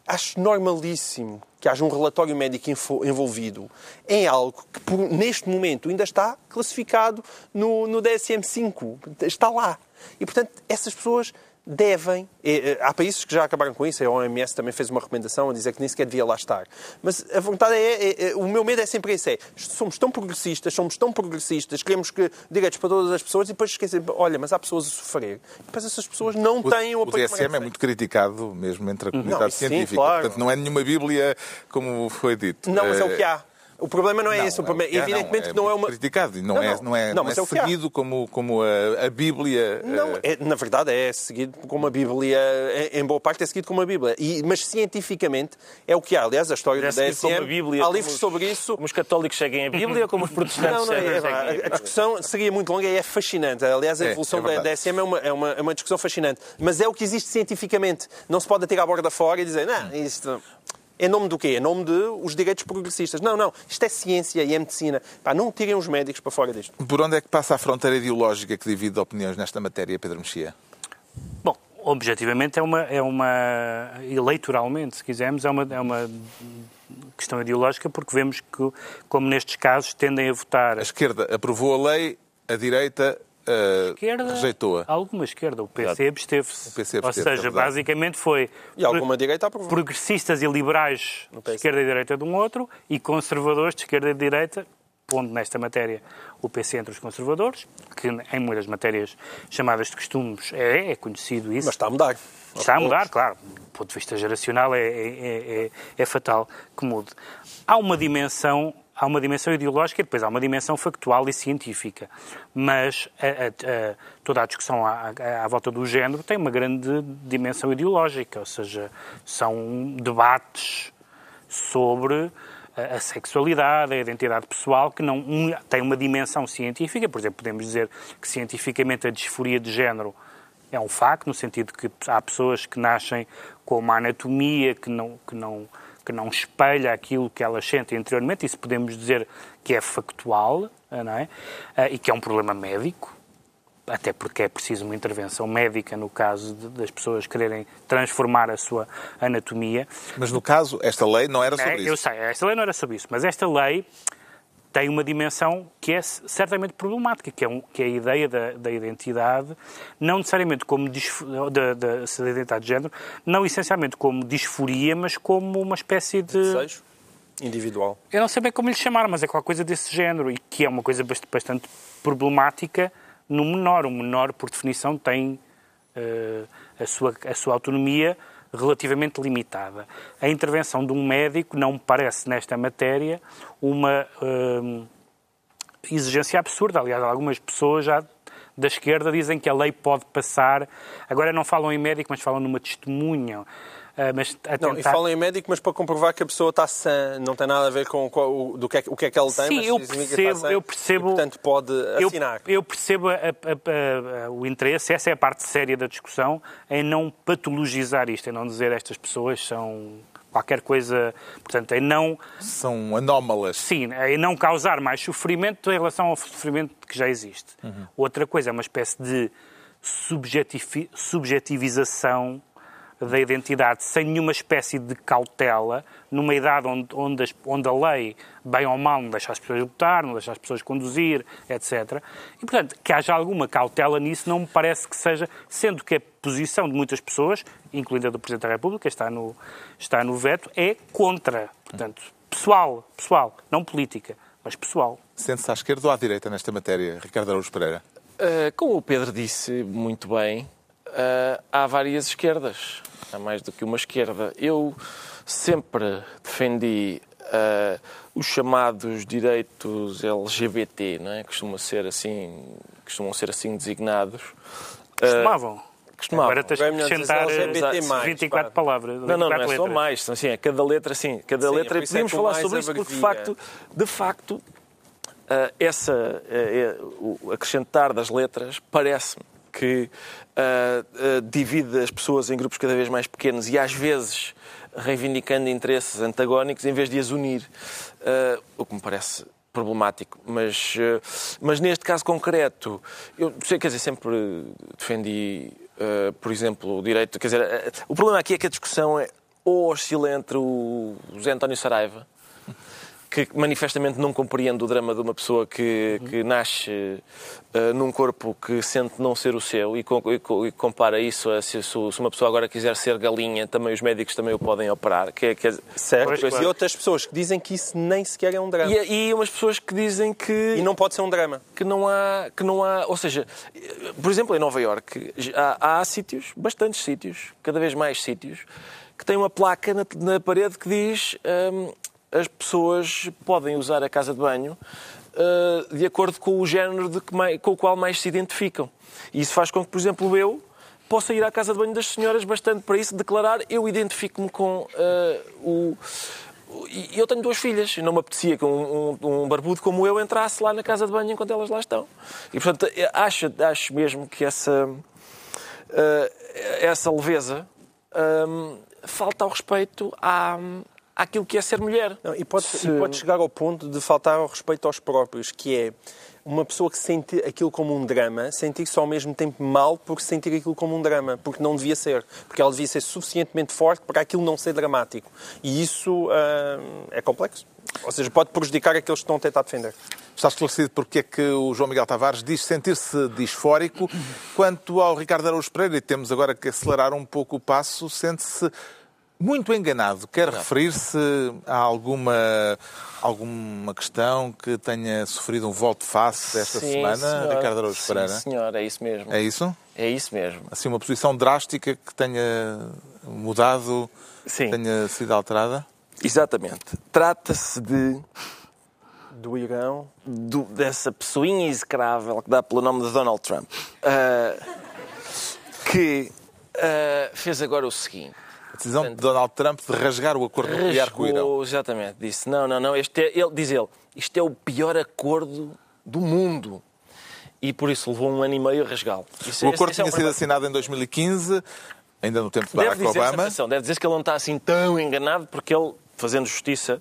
acho normalíssimo que haja um relatório médico envolvido em algo que, por, neste momento, ainda está classificado no, no DSM-5. Está lá. E, portanto, essas pessoas devem. Há países que já acabaram com isso, a OMS também fez uma recomendação a dizer que nem sequer devia lá estar. Mas a vontade é, é, é o meu medo é sempre esse: é, somos tão progressistas, somos tão progressistas, queremos que direitos para todas as pessoas e depois esquecem, olha, mas há pessoas a sofrer. E depois essas pessoas não o, têm o apoio. O DSM é muito criticado mesmo entre a comunidade não, científica. Sim, claro. Portanto, não é nenhuma Bíblia, como foi dito. Não, mas é o que há. O problema não é não, esse. O problema, é, evidentemente que não é, uma. criticado. Não, não, é, não é, não, não é, é seguido como, como a, a Bíblia. Não, é, na verdade é seguido como a Bíblia. Em boa parte é seguido como a Bíblia. E, mas cientificamente é o que há. Aliás, a história é do DSM. Como a Bíblia, há livros sobre isso. Como os católicos seguem a Bíblia como os [LAUGHS] protestantes não, não, é, a, a discussão seria muito longa e é fascinante. Aliás, a evolução da DSM é uma, é, uma, é uma discussão fascinante. Mas é o que existe cientificamente. Não se pode tirar a borda fora e dizer, não, isto. Em nome do quê? Em nome de os direitos progressistas. Não, não. Isto é ciência e é medicina. Pá, não tirem os médicos para fora disto. Por onde é que passa a fronteira ideológica que divide opiniões nesta matéria, Pedro Mexia? Bom, objetivamente é uma, é uma eleitoralmente, se quisermos, é uma, é uma questão ideológica porque vemos que, como nestes casos, tendem a votar... A esquerda aprovou a lei, a direita uh, rejeitou-a. Alguma esquerda, o PC absteve-se. Absteve, Ou seja, é basicamente foi e alguma direita aprovou. progressistas e liberais de esquerda e direita de um outro e conservadores de esquerda e direita, pondo nesta matéria o PC entre os conservadores, que em muitas matérias chamadas de costumes é, é conhecido isso. Mas está a mudar. Está a mudar, claro. Do ponto de vista geracional é, é, é, é fatal que mude. Há uma dimensão há uma dimensão ideológica e depois há uma dimensão factual e científica. Mas a, a, a, toda a discussão à, volta do género tem uma grande dimensão ideológica, ou seja, são debates sobre a sexualidade, a identidade pessoal, que não um, tem uma dimensão científica. Por exemplo, podemos dizer que cientificamente a disforia de género é um facto, no sentido que há pessoas que nascem com uma anatomia que não, que não que não espelha aquilo que elas sentem interiormente, isso podemos dizer que é factual, não é? Ah, e que é um problema médico, até porque é preciso uma intervenção médica no caso de, das pessoas quererem transformar a sua anatomia. Mas no caso, esta lei não era sobre é, isso. Eu sei, esta lei não era sobre isso, mas esta lei tem uma dimensão que é certamente problemática, que é, um, que é a ideia da, da, identidade, não necessariamente como da, da, da, identidade de género, não essencialmente como disforia, mas como uma espécie de. Desejo individual. Eu não sei bem como lhe chamar, mas é qualquer coisa desse género e que é uma coisa bastante problemática no menor. O menor, por definição, tem uh, a, sua, a sua autonomia relativamente limitada. A intervenção de um médico não me parece, nesta matéria, uma hum, exigência absurda. Aliás, algumas pessoas já da esquerda dizem que a lei pode passar. Agora não falam em médico, mas falam numa testemunha. Uh, mas a não, e falam em médico, mas para comprovar que a pessoa está sã, não tem nada a ver com, com, do que é, o que é que ela tem, Sim, mas eu percebo, eu percebo, e, portanto pode assinar. Eu, eu percebo a, a, a, o interesse, essa é a parte séria da discussão, em não patologizar isto, em não dizer estas pessoas são qualquer coisa, portanto, em não... São anómalas. Sim, em não causar mais sofrimento em relação ao sofrimento que já existe. Uhum. Outra coisa é uma espécie de subjetivização da identidade sem nenhuma espécie de cautela, numa idade onde, onde, as, onde, a lei, bem ou mal, não deixa as pessoas votar, não deixa as pessoas conduzir, etc. E, portanto, que haja alguma cautela nisso não me parece que seja, sendo que a posição de muitas pessoas, incluindo a do Presidente da República, está no, está no veto, é contra. Portanto, pessoal, pessoal, não política, mas pessoal. Sente-se à esquerda ou à direita nesta matéria, Ricardo Araújo Pereira? Uh, como o Pedro disse muito bem, uh, há várias esquerdas há mais do que uma esquerda. Eu sempre defendi uh, os chamados direitos LGBT, não é? Costuma ser assim, costumam ser assim designados. Costumavam. Uh, Costumavam. Agora tens que acrescentar LGBT mais, 24 palavras. 24 não, não, não é só mais. Assim, é cada letra, sim, cada sim, letra. É podemos é falar sobre isso porque, de facto, de facto uh, essa, uh, o acrescentar das letras parece-me que uh, uh, divide as pessoas em grupos cada vez mais pequenos e às vezes reivindicando interesses antagónicos em vez de as unir. Uh, o que me parece problemático, mas, mas neste caso concreto, eu sei, quer dizer, sempre defendi, por exemplo, o direito, quer dizer, o problema aqui é que a discussão é ou oscila entre o José António Saraiva que manifestamente não compreende o drama de uma pessoa que, que nasce uh, num corpo que sente não ser o seu e, co e compara isso a se, se, uma pessoa agora quiser ser galinha, também os médicos também o podem operar. Que, é, que é... Certo, pois, e outras pessoas que dizem que isso nem sequer é um drama. E, e umas pessoas que dizem que... E não pode ser um drama. Que não há... Que não há ou seja, por exemplo, em Nova Iorque há, há sítios, bastantes sítios, cada vez mais sítios, que têm uma placa na, na parede que diz... Um, as pessoas podem usar a casa de banho uh, de acordo com o género que com o qual mais se identificam. E isso faz com que, por exemplo, eu possa ir à casa de banho das senhoras bastante para isso, declarar eu identifico-me com uh, o. Eu tenho duas filhas, e não me apetecia que um, um, um, barbudo como eu entrasse lá na casa de banho enquanto elas lá estão. E, portanto, acho, acho mesmo que essa, uh, essa leveza um, falta ao respeito à, àquilo que é ser mulher. Não, e, pode, Se... e pode chegar ao ponto de faltar ao respeito aos próprios, que é uma pessoa que sente aquilo como um drama, sentir-se ao mesmo tempo mal por sentir aquilo como um drama, porque não devia ser, porque ela devia ser suficientemente forte para aquilo não ser dramático. E isso uh, é complexo. Ou seja, pode prejudicar aqueles que estão a tentar defender. Está esclarecido porque é que o João Miguel Tavares diz sentir-se disfórico. Quanto ao Ricardo Araújo Pereira, e temos agora que acelerar um pouco o passo, sente-se muito enganado. Quer referir-se a alguma, alguma questão que tenha sofrido um voto face esta sim, semana, senhor. Ricardo Araújo sim, Pereira? Sim, senhor, é isso mesmo. É isso? É isso mesmo. Assim, uma posição drástica que tenha mudado, sim. tenha sido alterada? Exatamente. Trata-se de do Irão, do, dessa pessoinha execrável que dá pelo nome de Donald Trump, uh, que uh, fez agora o seguinte. A decisão de Donald Trump de rasgar o acordo nuclear com o Irão. Exatamente. Disse, não, não, não. Este é, ele, diz ele, isto é o pior acordo do mundo. E por isso levou um ano e meio a rasgá-lo. O acordo é tinha é sido assinado em 2015, ainda no tempo de Barack deve Obama. Deve dizer que ele não está assim tão enganado, porque ele, fazendo justiça,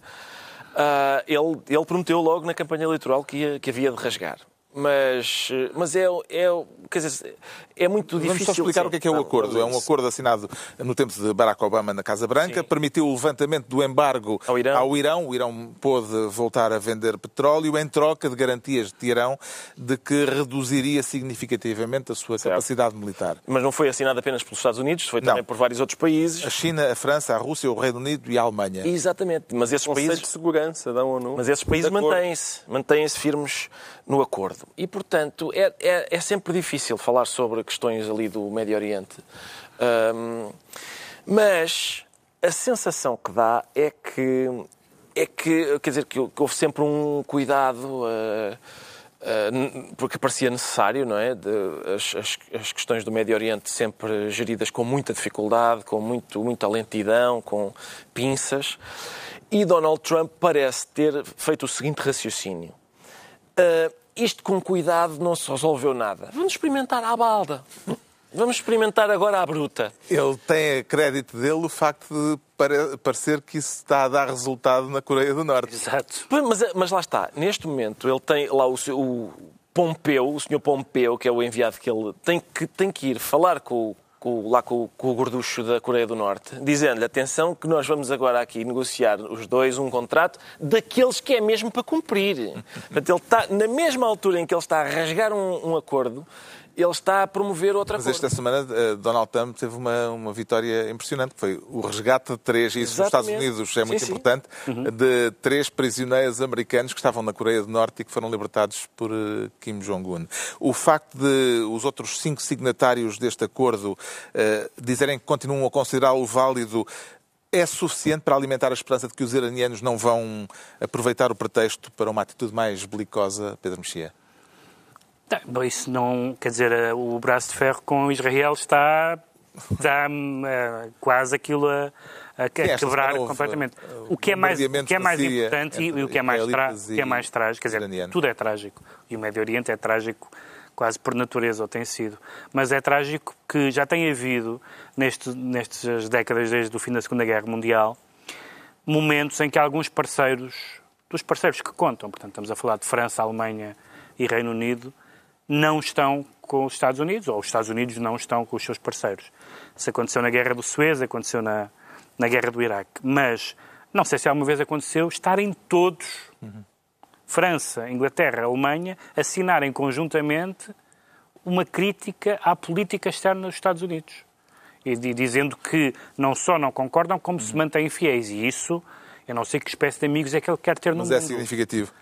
uh, ele, ele prometeu logo na campanha eleitoral que, ia, que havia de rasgar mas, mas é, é, quer dizer, é muito difícil. Vamos só explicar sim. o que é, que é o acordo. É um acordo assinado no tempo de Barack Obama na Casa Branca, sim. permitiu o levantamento do embargo ao Irão. ao Irão. O Irão pôde voltar a vender petróleo em troca de garantias de Teherão de que reduziria significativamente a sua certo. capacidade militar. Mas não foi assinado apenas pelos Estados Unidos, foi também não. por vários outros países. A China, a França, a Rússia, o Reino Unido e a Alemanha. Exatamente, mas esses países de segurança da ONU. Mas esses países mantêm-se, mantêm-se firmes no acordo. E, portanto, é, é, é, sempre difícil falar sobre questões ali do Médio Oriente. Um, mas a sensação que dá é que, é que quer dizer, que, houve sempre um cuidado. Uh, porque parecia necessário, não é? De, as, as, as, questões do Médio Oriente sempre geridas com muita dificuldade, com muito, muita lentidão, com pinças. E Donald Trump parece ter feito o seguinte raciocínio. Uh, isto com cuidado não se resolveu nada. Vamos experimentar à balda. Vamos experimentar agora à bruta. Ele tem a crédito dele o facto de parecer que isso está a dar resultado na Coreia do Norte. Exato. Mas, mas lá está, neste momento ele tem lá o, o Pompeu, o senhor Pompeu, que é o enviado que ele tem que, tem que ir falar com, com, lá com, com, o gorducho da Coreia do Norte, dizendo-lhe, atenção, que nós vamos agora aqui negociar os dois um contrato daqueles que é mesmo para cumprir. Portanto, ele está, na mesma altura em que ele está a rasgar um, um acordo, ele está a promover outra coisa. Mas esta semana uh, Donald Trump teve uma, uma vitória impressionante, que foi o resgate de três, e isso nos Estados Unidos é muito sim, importante, Uhum. de três prisioneiros americanos que estavam na Coreia do Norte e que foram libertados por uh, Kim Jong-un. O facto de os outros cinco signatários deste acordo uh, dizerem que continuam a considerá-lo válido é suficiente para alimentar a esperança de que os iranianos não vão aproveitar o pretexto para uma atitude mais belicosa, Pedro Mexia? Bom, isso não. Quer dizer, eh, o braço de ferro com Israel está. está uh, quase aquilo a, a, a quebrar completamente. O que é mais, o que é mais importante e o que é mais, tra, que é mais trágico, quer dizer, tudo é trágico. E o Médio Oriente é trágico quase por natureza, ou tem sido. Mas é trágico que já tem havido, neste, nestas décadas desde o fim da Segunda Guerra Mundial, momentos em que alguns parceiros, dos parceiros que contam, portanto, estamos a falar de França, Alemanha e Reino Unido, não estão com os Estados Unidos, ou os Estados Unidos não estão com os seus parceiros. Isso aconteceu na Guerra do Suez, aconteceu na, na Guerra do Iraque. Mas não sei se alguma vez aconteceu estarem todos, uhum. França, Inglaterra, Alemanha, assinarem conjuntamente uma crítica à política externa dos Estados Unidos. E, e dizendo que não só não concordam, como uhum. se mantêm fiéis. E isso, eu não sei que espécie de amigos é que ele quer ter no Mas mundo. Mas é significativo.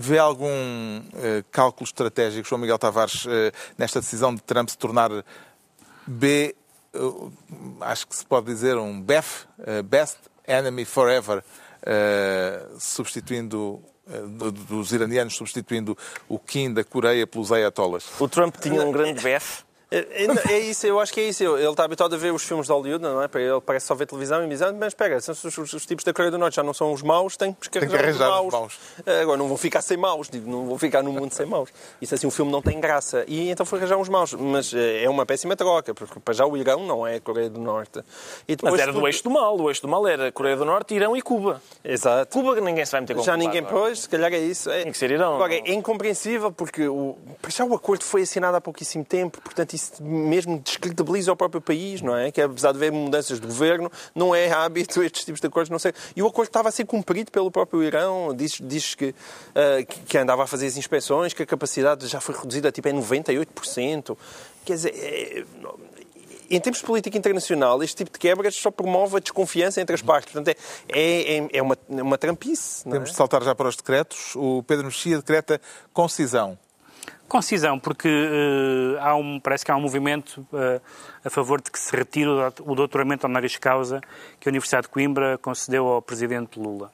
Vê algum uh, cálculo estratégico, João Miguel Tavares, uh, nesta decisão de Trump se tornar B, uh, acho que se pode dizer um BEF, Best Enemy Forever, substituindo dos iranianos substituindo o Kim da Coreia pelos ayatollahs. O Trump tinha um grande BEF é, é, é, isso, eu acho que é isso. Ele está habituado a ver os filmes de Hollywood, não é? Ele parece só ver televisão e diz, ah, mas espera, os, os, os, tipos da Coreia do Norte já não são os maus, tem que arranjar, os, maus. maus. É, agora não vão ficar sem maus, não vão ficar num mundo sem maus. Isso assim, o filme não tem graça. E então foi arranjar uns maus. Mas é, é uma péssima troca, porque para já o Irão não é a Coreia do Norte. mas era do eixo do mal. O eixo do mal era Coreia do Norte, Irão e Cuba. Exato. Cuba que ninguém se vai meter com Já ninguém, pois, se calhar é isso. É, tem que ser Irão. Agora, é incompreensível, porque o, para já o acordo foi assinado há pouquíssimo tempo, portanto, isso mesmo descredibiliza o próprio país, não é? Que apesar de haver mudanças de governo, não é hábito [LAUGHS] estes tipos de acordos, não sei. E o acordo estava a ser cumprido pelo próprio Irão, diz, diz que, uh, que andava a fazer as inspeções, que a capacidade já foi reduzida tipo, em 98%. Quer dizer, é, em termos de política internacional, este tipo de quebras só promove a desconfiança entre as partes. Portanto, é, é, é uma, é uma trampice. Temos é? de saltar já para os decretos. O Pedro Mexia decreta concisão Concisão, porque uh, há um, parece que há um movimento uh, a favor de que se retire o doutoramento honoris causa que a Universidade de Coimbra concedeu ao presidente Lula.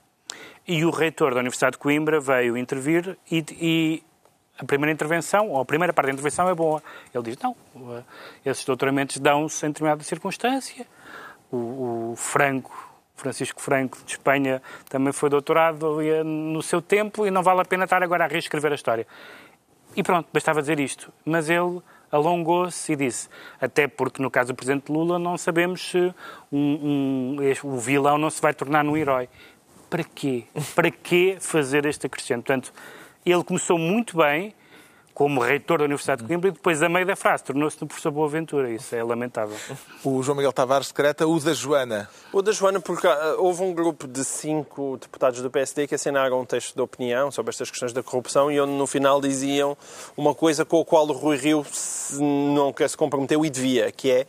E o reitor da Universidade de Coimbra veio intervir e, e a primeira intervenção, ou a primeira parte da intervenção é boa. Ele diz, não, uh, esses doutoramentos dão-se em determinada circunstância. O, o Franco Francisco Franco de Espanha também foi doutorado no seu tempo e não vale a pena estar agora a reescrever a história. E pronto, bastava dizer isto. Mas ele alongou-se e disse, até porque no caso do Presidente Lula não sabemos se um, um, o vilão não se vai tornar num herói. Para quê? Para que fazer este acrescento? Portanto, ele começou muito bem, como reitor da Universidade de Coimbra e depois, a meio da frase, tornou-se no professor Boaventura. Isso é lamentável. O João Miguel Tavares decreta o da Joana. O da Joana, porque uh, houve um grupo de cinco deputados do PSD que assinaram um texto de opinião sobre estas questões da corrupção e onde no final diziam uma coisa com a qual o Rui Rio quer se comprometeu e devia, que é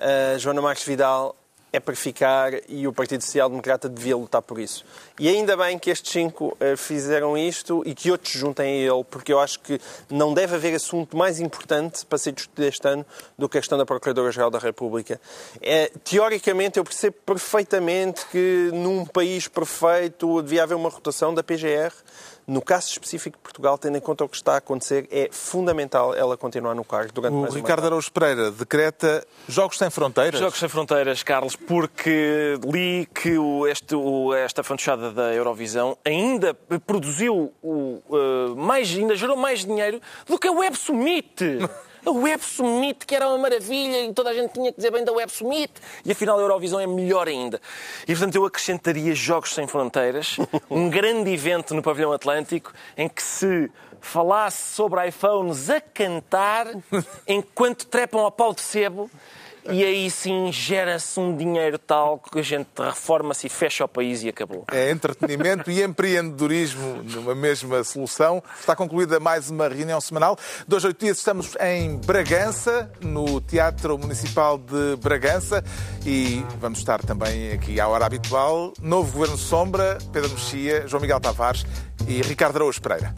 uh, Joana Marques Vidal é para ficar e o Partido Social Democrata devia lutar por isso. E ainda bem que estes cinco uh, fizeram isto e que outros juntem a ele, porque eu acho que não deve haver assunto mais importante para ser discutido este ano do que a questão da Procuradora-Geral da República. É, teoricamente, eu percebo perfeitamente que num país perfeito devia haver uma rotação da PGR, No caso específico de Portugal, tendo em conta o que está a acontecer, é fundamental ela continuar no cargo durante O mais Ricardo. Araújo Pereira decreta Jogos Sem Fronteiras. Jogos Sem Fronteiras, Carlos, porque li que o, este, o, esta fantochada da Eurovisão ainda produziu o, uh, mais, ainda gerou mais dinheiro do que a Web Summit. [LAUGHS] A Web Summit, que era uma maravilha e toda a gente tinha que dizer bem da Web Summit. E afinal a Eurovisão é melhor ainda. E portanto eu acrescentaria Jogos Sem Fronteiras, [LAUGHS] um grande evento no Pavilhão Atlântico em que se falasse sobre iPhones a cantar [LAUGHS] enquanto trepam ao pau de sebo e aí sim gera-se um dinheiro tal que a gente reforma-se e fecha o país e acabou. É entretenimento e empreendedorismo numa mesma solução. Está concluída mais uma reunião semanal. Dois, oito dias estamos em Bragança, no Teatro Municipal de Bragança e vamos estar também aqui à hora habitual. Novo Governo Sombra, Pedro Mexia, João Miguel Tavares e Ricardo Araújo Pereira.